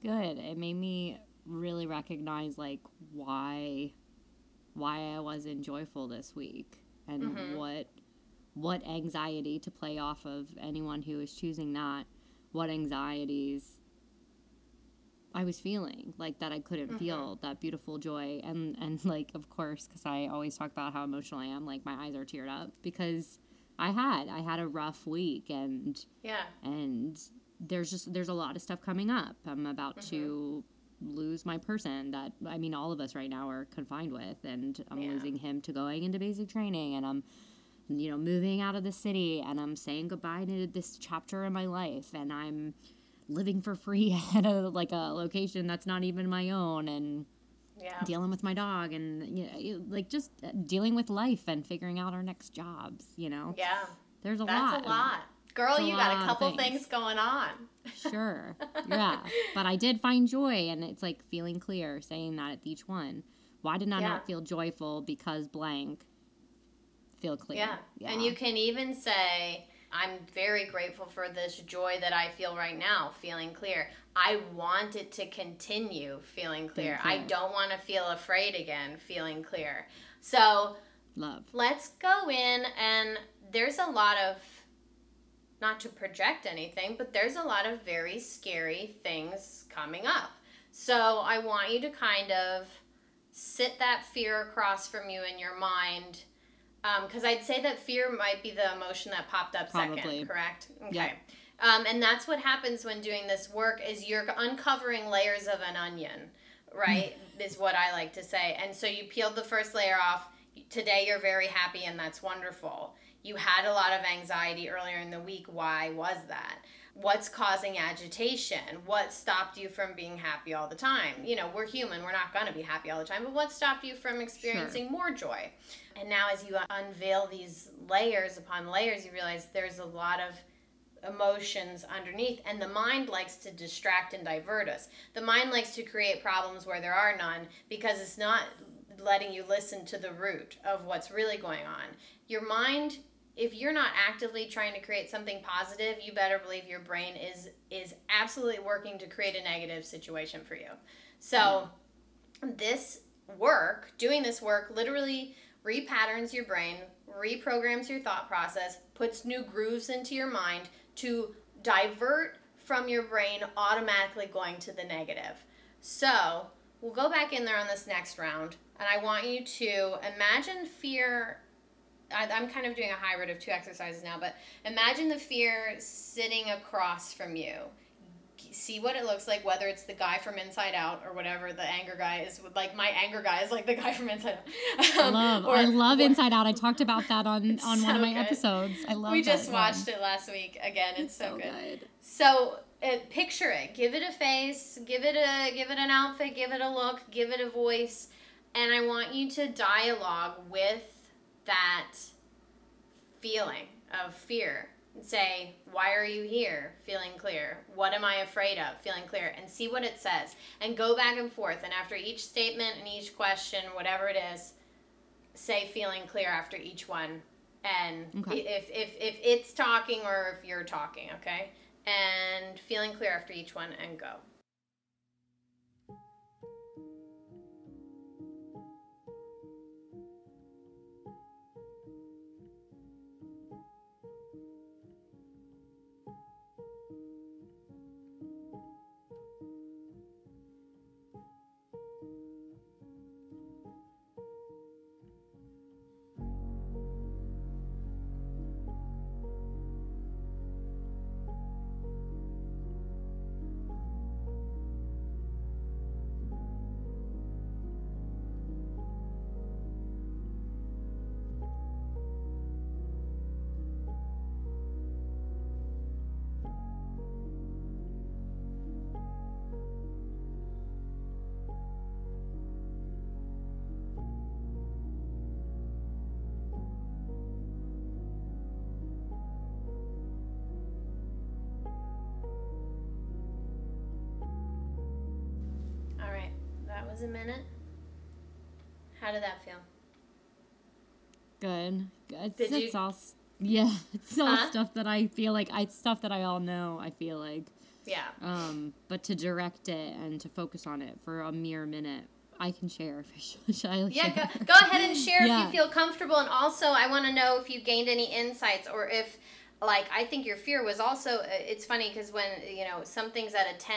Good. It made me really recognize like why why I wasn't joyful this week and Mhm. what what anxiety to play off of anyone who is choosing that what anxieties I was feeling like that I couldn't Mhm. feel that beautiful joy and and like of course cuz I always talk about how emotional I am like my eyes are teared up because I had I had a rough week and Yeah. and there's just there's a lot of stuff coming up i'm about to mm-hmm. lose my person that i mean all of us right now are confined with and i'm Yeah. losing him to going into basic training and i'm you know moving out of the city and i'm saying goodbye to this chapter in my life and i'm living for free at a like a location that's not even my own and Yeah. dealing with my dog and you know, like just uh, dealing with life and figuring out our next jobs you know Yeah. there's a That's lot a lot. Girl, a you got a couple things. things going on. Sure. Yeah. but I did find joy and it's like feeling clear saying that at each one. Why did I Yeah. not feel joyful because blank? Feel clear. Yeah. And you can even say, I'm very grateful for this joy that I feel right now, feeling clear. I want it to continue feeling clear. I don't want to feel afraid again, feeling clear. So love. let's go in and there's a lot of not to project anything, but there's a lot of very scary things coming up. So I want you to kind of sit that fear across from you in your mind. Because I'd say that fear might be the emotion that popped up Probably. second, correct? Okay. Um, and that's what happens when doing this work is you're uncovering layers of an onion, right? is what I like to say. And so you peeled the first layer off. Today you're very happy and that's wonderful. You had a lot of anxiety earlier in the week. Why was that? What's causing agitation? What stopped you from being happy all the time? You know, we're human, we're not going to be happy all the time, but what stopped you from experiencing more joy? And now, as you unveil these layers upon layers, you realize there's a lot of emotions underneath and the mind likes to distract and divert us the mind likes to create problems where there are none because it's not letting you listen to the root of what's really going on your mind if you're not actively trying to create something positive you better believe your brain is is absolutely working to create a negative situation for you so this work doing this work literally repatterns your brain reprograms your thought process puts new grooves into your mind to divert from your brain automatically going to the negative. So, we'll go back in there on this next round, and I want you to imagine fear. I, I'm kind of doing a hybrid of two exercises now, but imagine the fear sitting across from you. See what it looks like, whether it's the guy from Inside Out or whatever the anger guy is. Like my anger guy is like the guy from Inside Out. I Um, love. or- I love or- Inside Out. I talked about that on on one of my good. episodes. I love. It. We just one. watched it last week again. It's, so, good. good. So uh, picture it. Give it a face. Give it a give it an outfit. Give it a look. Give it a voice. And I want you to dialogue with that feeling of fear. And say, why are you here? Feeling clear. What am I afraid of? Feeling clear. And see what it says. And go back and forth. And after each statement and each question, whatever it is, say feeling clear after each one. And Okay. if, if, if it's talking or if you're talking, okay? And feeling clear after each one and go. Was a minute. How did that feel? Good. Did it's you- all Yeah, it's all Huh? stuff that I feel like I stuff that I all know. I feel like, Yeah. um, but to direct it and to focus on it for a mere minute, I can share. Should I Yeah, share? go, go ahead and share if you feel comfortable. And also, I want to know if you gained any insights or if, like, I think your fear was also. uh, It's funny because when, you know, some things at a 10,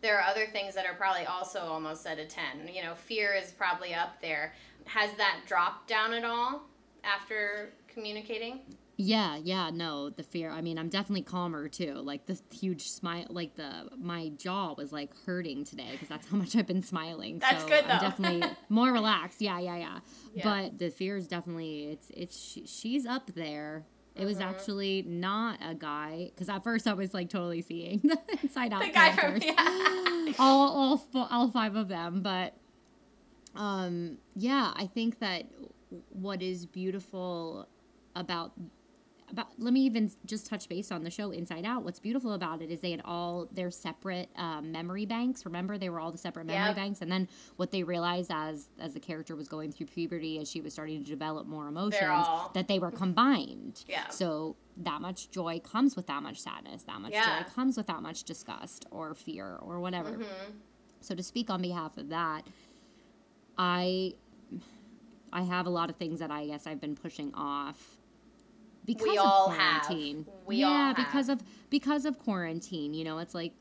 there are other things that are probably also almost at a 10. You know, fear is probably up there. Has that dropped down at all after communicating? Yeah, yeah, no, the fear. I mean, I'm definitely calmer too. Like the huge smile, like the my jaw was like hurting today because that's how much I've been smiling. That's so good, I'm definitely more relaxed. Yeah, yeah, yeah, Yeah. But the fear is definitely it's it's she, she's up there. It was Mm-hmm. actually not a guy because at first I was like totally seeing the inside out The guy from- yeah. all all all five of them, but um yeah, I think that what is beautiful about about let me even just touch base on the show inside out what's beautiful about it is they had all their separate um, memory banks remember they were all the separate memory Yep. banks and then what they realized as as the character was going through puberty as she was starting to develop more emotions all- that they were combined Yeah. so that much joy comes with that much sadness that much Yeah. joy comes with that much disgust or fear or whatever Mm-hmm. so to speak on behalf of that i i have a lot of things that i guess i've been pushing off because We of all have. quarantine We yeah all have. because of because of quarantine you know it's like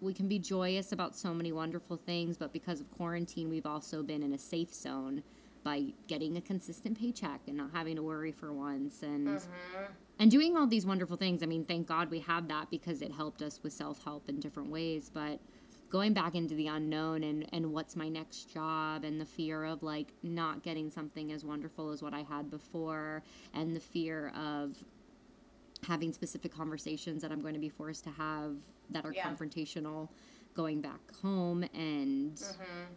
we can be joyous about so many wonderful things but because of quarantine we've also been in a safe zone by getting a consistent paycheck and not having to worry for once and Mm-hmm. and doing all these wonderful things. I mean, thank God we have that because it helped us with self help in different ways. But going back into the unknown and, and what's my next job and the fear of like not getting something as wonderful as what I had before and the fear of having specific conversations that I'm going to be forced to have that are Yeah. confrontational going back home and Mm-hmm.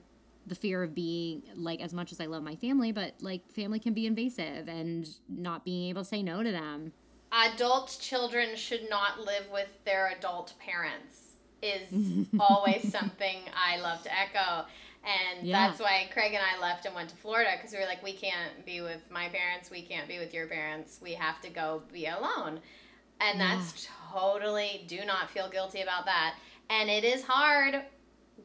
the fear of being like as much as I love my family, but like family can be invasive and not being able to say no to them. adult children should not live with their adult parents is always something I love to echo. And Yeah. that's why Craig and I left and went to Florida because we were like, we can't be with my parents, we can't be with your parents, we have to go be alone. And that's totally, do not feel guilty about that. And it is hard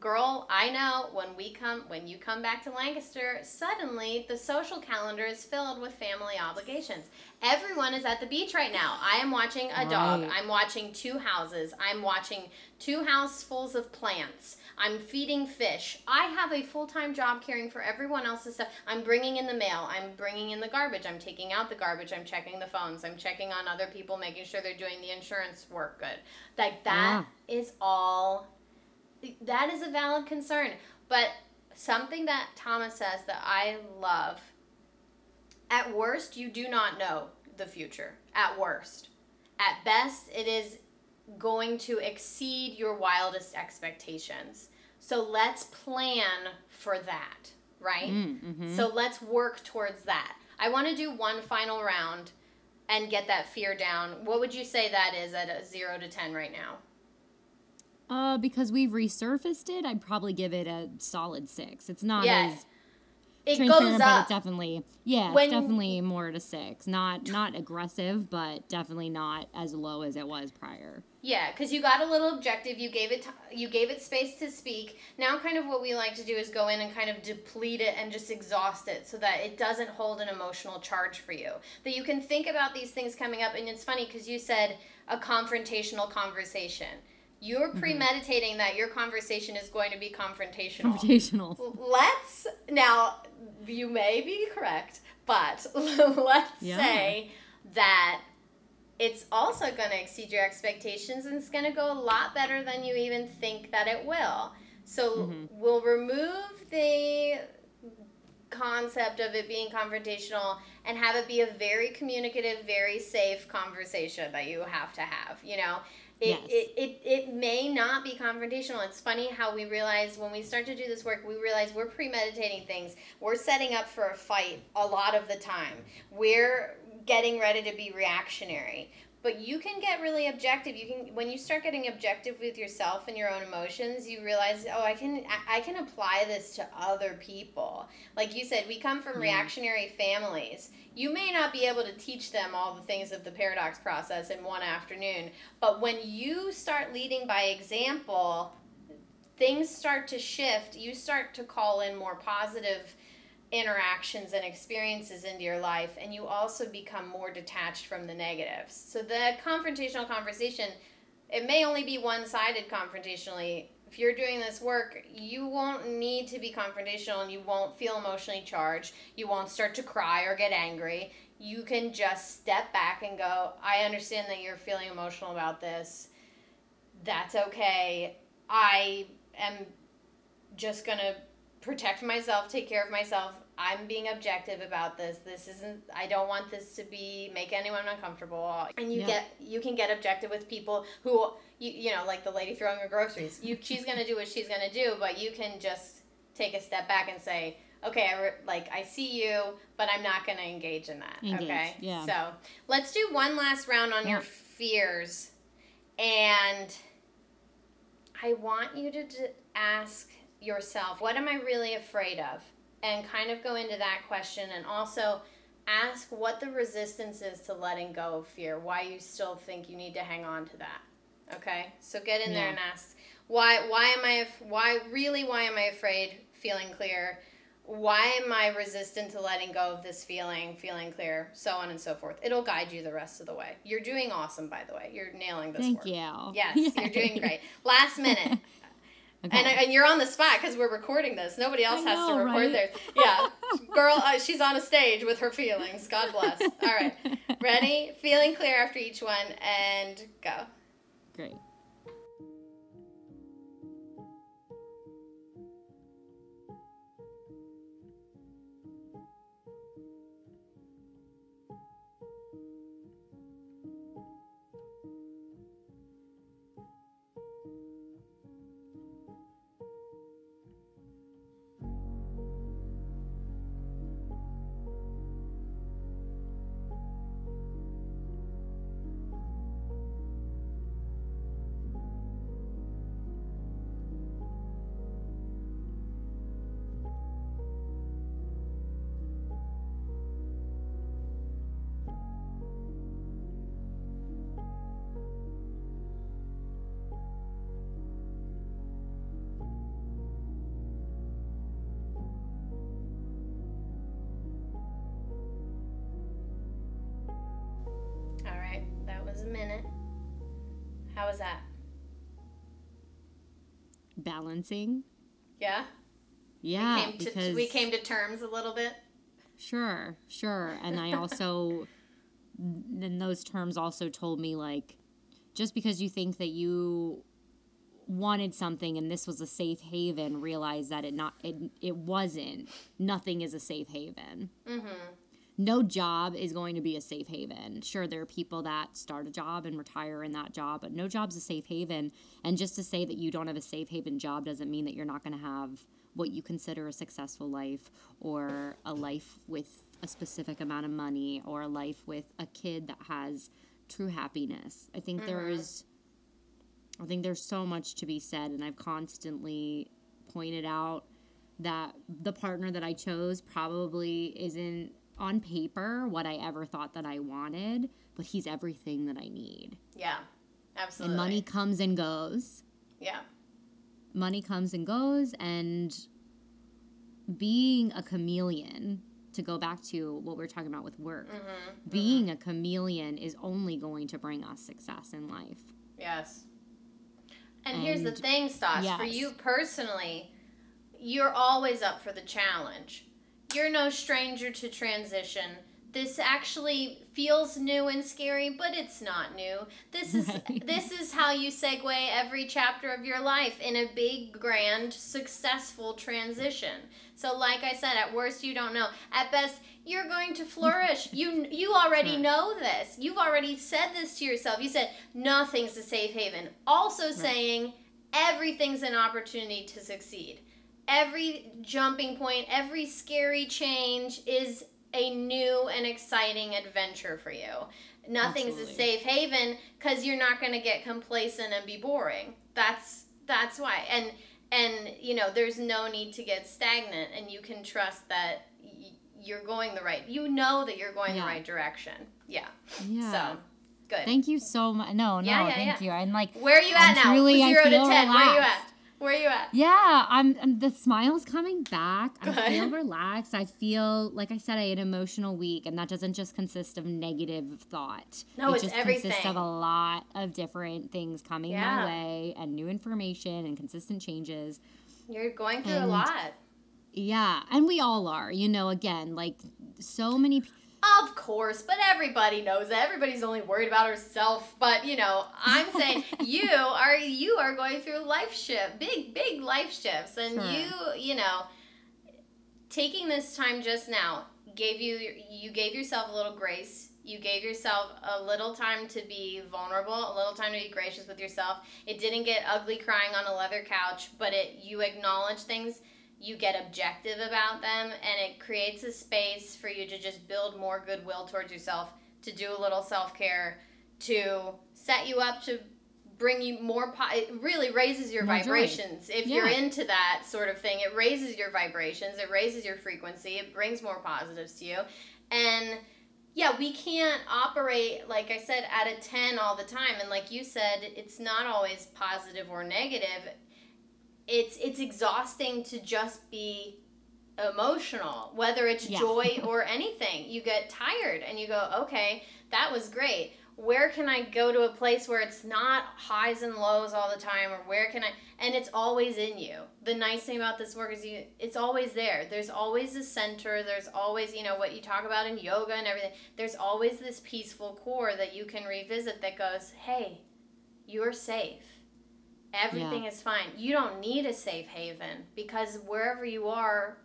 girl i know when we come when you come back to lancaster suddenly the social calendar is filled with family obligations. Everyone is at the beach right now. I am watching a dog. Right. i'm watching two houses. I'm watching two housefuls of plants. I'm feeding fish. I have a full-time job caring for everyone else's stuff. I'm bringing in the mail. I'm bringing in the garbage. I'm taking out the garbage. I'm checking the phones. I'm checking on other people making sure they're doing the insurance work good. Like that is all that is a valid concern. But something that Thomas says that I love at worst, you do not know the future. At worst. At best, it is going to exceed your wildest expectations. So let's plan for that, right? Mm-hmm. So let's work towards that. I want to do one final round and get that fear down. What would you say that is at a 0 to 10 right now? Uh, because we've resurfaced it, I'd probably give it a solid six. It's not Yeah. as It transparent, goes but up. it's definitely yeah, When- it's definitely more to six. Not not aggressive, but definitely not as low as it was prior. Yeah, because you got a little objective. You gave it t- you gave it space to speak. Now, kind of what we like to do is go in and kind of deplete it and just exhaust it, so that it doesn't hold an emotional charge for you. That you can think about these things coming up. And it's funny because you said a confrontational conversation. You're premeditating that your conversation is going to be confrontational. Confrontational. Let's now. You may be correct, but let's Yeah. say that it's also going to exceed your expectations and it's going to go a lot better than you even think that it will. So Mhm. we'll remove the concept of it being confrontational and have it be a very communicative, very safe conversation that you have to have, you know? It, Yes. it, it, it may not be confrontational. It's funny how we realize when we start to do this work, we realize we're premeditating things. We're setting up for a fight a lot of the time. We're getting ready to be reactionary. But you can get really objective. You can when you start getting objective with yourself and your own emotions you realize oh i can i can apply this to other people. Like you said we come from mm-hmm. reactionary families. You may not be able to teach them all the things of the paradox process in one afternoon but when you start leading by example things start to shift. You start to call in more positive interactions and experiences into your life and you also become more detached from the negatives. So the confrontational conversation it may only be one-sided confrontationally. If you're doing this work you won't need to be confrontational and you won't feel emotionally charged. You won't start to cry or get angry. You can just step back and go i understand that you're feeling emotional about this. That's okay. I am just gonna protect myself take care of myself I'm being objective about this. This isn't I don't want this to be make anyone uncomfortable. And you Yeah. get you can get objective with people who you you know, like the lady throwing her groceries. You she's going to do what she's going to do, but you can just take a step back and say, "Okay, I re- like I see you, but I'm not going to engage in that." Engage, Okay? yeah. So, let's do one last round on your fears. And I want you to d- ask yourself, what am I really afraid of? And kind of go into that question and also ask what the resistance is to letting go of fear, why you still think you need to hang on to that. Okay? So get in there and ask why why am I why really why am I afraid? Feeling clear. Why am I resistant to letting go of this feeling, feeling clear, so on and so forth. It'll guide you the rest of the way. You're doing awesome, by the way. You're nailing this Thank work. you. Yes, you're doing great. Last minute. Okay. And, and you're on the spot because we're recording this. Nobody else has to record right? theirs. Yeah, girl, uh, she's on a stage with her feelings. God bless. All right, ready? Feeling clear after each one, and go. Great. A minute. How was that? Balancing. Yeah. Yeah, came to, because we came to terms a little bit. Sure, sure. And I also, then those terms also told me like, just because you think that you wanted something and this was a safe haven, realize that it not it it wasn't. Nothing is a safe haven. Mm-hmm. No job is going to be a safe haven. Sure, there are people that start a job and retire in that job, but no job's a safe haven. And just to say that you don't have a safe haven job doesn't mean that you're not going to have what you consider a successful life or a life with a specific amount of money or a life with a kid that has true happiness. I think mm-hmm. there's I think there's so much to be said and I've constantly pointed out that the partner that I chose probably isn't on paper what I ever thought that I wanted, but he's everything that I need. Yeah. Absolutely. And money comes and goes. Yeah. Money comes and goes and being a chameleon to go back to what we are talking about with work. Mm-hmm. Being a chameleon is only going to bring us success in life. Yes. And, here's the And- thing, Stas. For you personally, you're always up for the challenge. You're no stranger to transition. This actually feels new and scary, but it's not new. This is Right. this is how you segue every chapter of your life in a big, grand, successful transition. So, like I said, at worst you don't know. At best, you're going to flourish. you you already know this. You've already said this to yourself. You said nothing's a safe haven. Also saying everything's an opportunity to succeed. Every jumping point, every scary change is a new and exciting adventure for you. Nothing's Absolutely. a safe haven because you're not going to get complacent and be boring. That's that's why. And and you know, there's no need to get stagnant, and you can trust that y- you're going the right. You know that you're going Yeah. the right direction. Yeah. Yeah. So good. Thank you so much. No, no, Yeah, yeah, thank you. I'm like, Where are you at I'm now? truly- I Zero to feel ten. Where are you at? Where are you at? yeah, I'm, I'm the smile's coming back. I feel relaxed. I feel like I said, I had an emotional week, and that doesn't just consist of negative thought. No, it it's just consists of a lot of different things coming Yeah. my way and new information and consistent changes. You're going through a lot. Yeah, and we all are. You know, again, like so many. pe- Of course, but everybody knows that. Everybody's only worried about herself. But you know, I'm saying you are you are going through life shift, big big life shifts, and Sure. you you know, taking this time just now gave you you gave yourself a little grace. You gave yourself a little time to be vulnerable, a little time to be gracious with yourself. It didn't get ugly crying on a leather couch, but it you acknowledge things you get objective about them and it creates a space for you to just build more goodwill towards yourself to do a little self-care to set you up to bring you more po- it really raises your More joy. vibrations. If you're into that sort of thing it raises your vibrations it raises your frequency it brings more positives to you. And yeah we can't operate like i said at a 10 all the time. And like you said it's not always positive or negative it's it's exhausting to just be emotional whether it's Yeah. joy or anything. You get tired and you go okay that was great. Where can i go to a place where it's not highs and lows all the time or where can i and it's always in you. The nice thing about this work is you it's always there. There's always a center. There's always you know what you talk about in yoga and everything. There's always this peaceful core that you can revisit that goes hey you're safe everything is fine you don't need a safe haven because wherever you are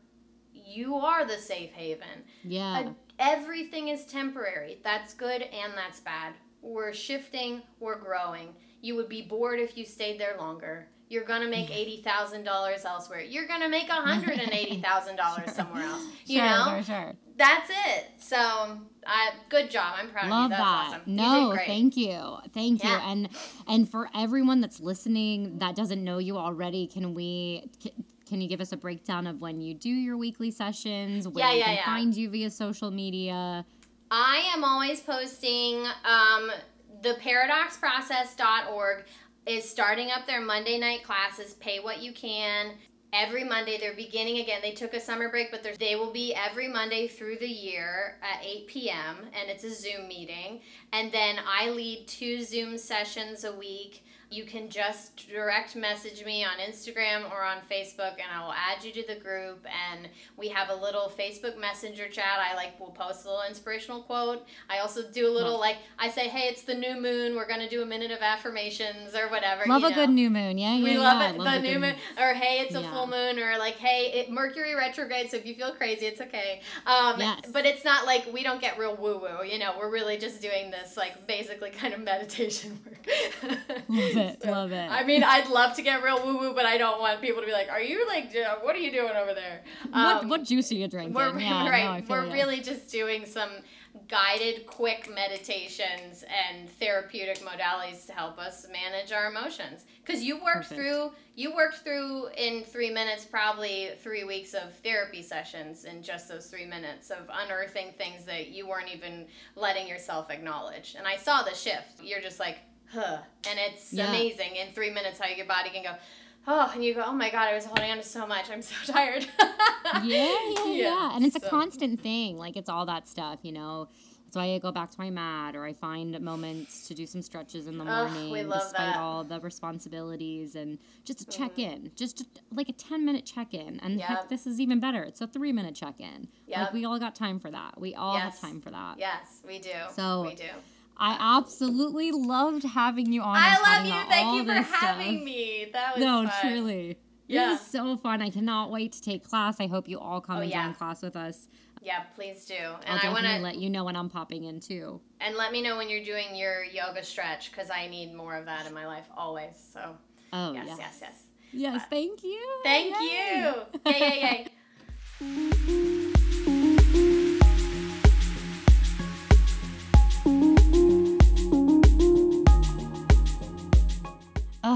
you are the safe haven Yeah. Everything is temporary. That's good and that's bad. We're shifting, we're growing. You would be bored if you stayed there longer. You're gonna make eighty thousand dollars elsewhere. You're gonna make hundred and eighty thousand dollars somewhere else. You sure, know, sure, sure. That's it. So, I good job. I'm proud of you. Love That's that. awesome. you No, great. thank you. Thank you. And and for everyone that's listening that doesn't know you already, can we can, can you give us a breakdown of when you do your weekly sessions, where Yeah, we yeah, can yeah. find you via social media? I am always posting um, the paradoxprocess.org is starting up their Monday night classes, pay what you can. Every Monday, they're beginning again. They took a summer break, but they're- will be every Monday through the year at 8 p.m., and it's a Zoom meeting. And then I lead two Zoom sessions a week. You can just direct message me on Instagram or on Facebook, and I will add you to the group. And we have a little Facebook Messenger chat. I like will post a little inspirational quote. I also do a little like I say, "Hey, it's the new moon. We're gonna do a minute of affirmations or whatever." Love a know. good new moon. Yeah, yeah, We yeah. love it. Love the new good- moon, or hey, it's a Yeah. full moon, or like hey, it, Mercury retrograde. So if you feel crazy, it's okay. Um, Yes. But it's not like we don't get real woo woo. You know, we're really just doing this like basically kind of meditation work. Love it, So, love it. I mean, I'd love to get real woo woo, but I don't want people to be like, "Are you like, what are you doing over there?" what Um, what juice are you drinking? we're yeah, right. Feel we're really just doing some guided, quick meditations and therapeutic modalities to help us manage our emotions. Because you worked Perfect. through, you worked through in three minutes, probably three weeks of therapy sessions in just those three minutes of unearthing things that you weren't even letting yourself acknowledge. And I saw the shift. You're just like, huh, and it's Yeah. amazing in three minutes how your body can go. Oh, and you go, oh my God, I was holding on to so much. I'm so tired. yeah, yeah, yeah, And it's a constant thing. Like it's all that stuff, you know. That's why I go back to my mat or I find moments to do some stretches in the morning despite that. Mm-hmm. all the responsibilities and just to check in. Just like a 10 minute check in. And Yep. heck, this is even better. It's a three minute check in. Yep. Like we all got time for that. We all Yes. have time for that. Yes, we do. So, we do. I absolutely loved having you on. I love you. Thank you for having stuff. me. That was No, fun. truly. Yeah. It was so fun. I cannot wait to take class. I hope you all come Oh, and yeah. join class with us. Yeah, please do. I'll And I want to let you know when I'm popping in too. and let me know when you're doing your yoga stretch because I need more of that in my life always. So Oh, yes, yes. yes, yes. Yes, thank you. Thank Yay. you. Yay, yay, yay.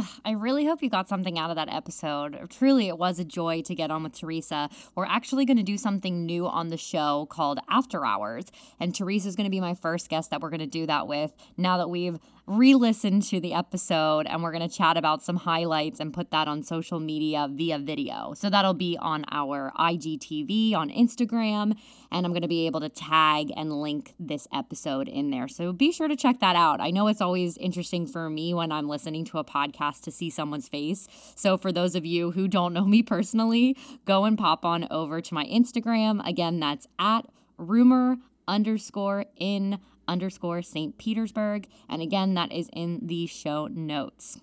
hope you got something out of that episode. Truly, it was a joy to get on with Theresa. We're actually going to do something new on the show called After Hours, and Theresa's going to be my first guest that we're going to do that with now that we've re listen to the episode and we're going to chat about some highlights and put that on social media via video. So that'll be on our IGTV on Instagram, and I'm going to be able to tag and link this episode in there. So be sure to check that out. I know it's always interesting for me when I'm listening to a podcast to see someone's face. So for those of you who don't know me personally, go and pop on over to my Instagram. Again, that's at rumor underscore in underscore St. Petersburg. And again, that is in the show notes.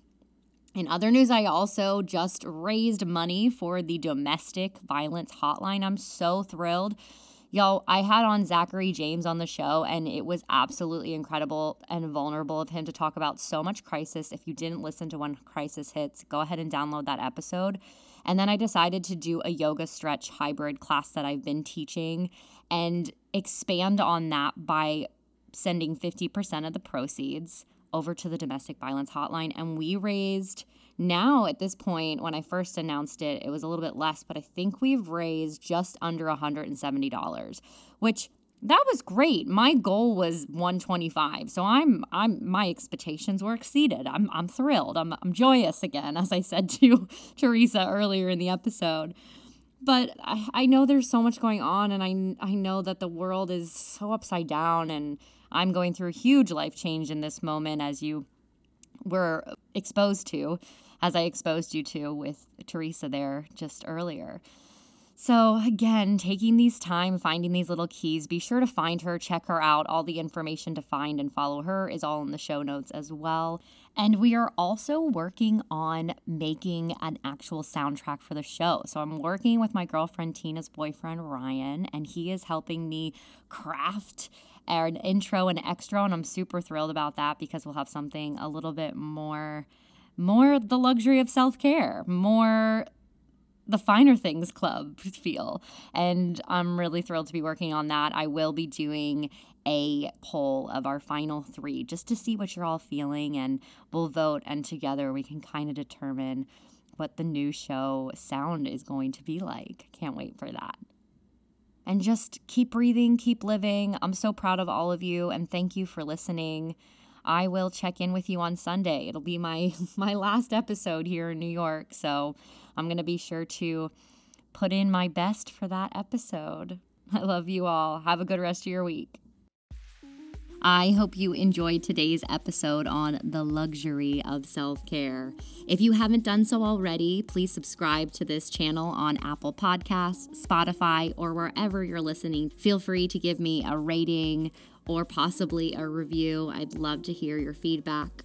In other news, I also just raised money for the domestic violence hotline. I'm so thrilled. Y'all, I had on Zachary James on the show, and it was absolutely incredible and vulnerable of him to talk about so much crisis. If you didn't listen to when Crisis Hits, go ahead and download that episode. And then I decided to do a yoga stretch hybrid class that I've been teaching and expand on that by sending 50% of the proceeds over to the domestic violence hotline. And we raised now at this point, when I first announced it, it was a little bit less, but I think we've raised just under $170, which that was great. My goal was 125. So I'm I'm my expectations were exceeded. I'm I'm thrilled. I'm I'm joyous again, as I said to Theresa earlier in the episode but I, I know there's so much going on and I, I know that the world is so upside down and i'm going through a huge life change in this moment as you were exposed to as i exposed you to with Theresa there just earlier so, again, taking these time, finding these little keys, be sure to find her, check her out. All the information to find and follow her is all in the show notes as well. And we are also working on making an actual soundtrack for the show. So, I'm working with my girlfriend Tina's boyfriend, Ryan, and he is helping me craft an intro and extra. And I'm super thrilled about that because we'll have something a little bit more more the luxury of self-care, more the finer things club feel. And I'm really thrilled to be working on that. I will be doing a poll of our final three just to see what you're all feeling, and we'll vote, and together we can kind of determine what the new show sound is going to be like. Can't wait for that. And just keep breathing, keep living. I'm so proud of all of you, and thank you for listening. I will check in with you on Sunday. It'll be my my last episode here in New York, so I'm going to be sure to put in my best for that episode. I love you all. Have a good rest of your week. I hope you enjoyed today's episode on the luxury of self care. If you haven't done so already, please subscribe to this channel on Apple Podcasts, Spotify, or wherever you're listening. Feel free to give me a rating or possibly a review. I'd love to hear your feedback.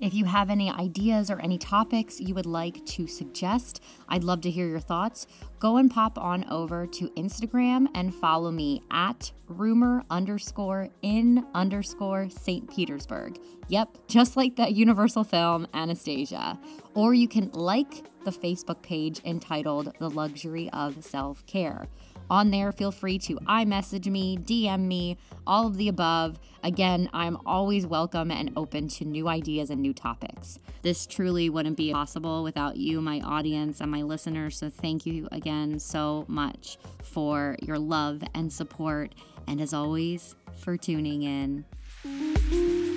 If you have any ideas or any topics you would like to suggest, I'd love to hear your thoughts. Go and pop on over to Instagram and follow me at rumor underscore in underscore St. Petersburg. Yep, just like that Universal film Anastasia. Or you can like the Facebook page entitled The Luxury of Self Care. On there, feel free to iMessage me, DM me, all of the above. Again, I'm always welcome and open to new ideas and new topics. This truly wouldn't be possible without you, my audience, and my listeners. So thank you again so much for your love and support. And as always, for tuning in.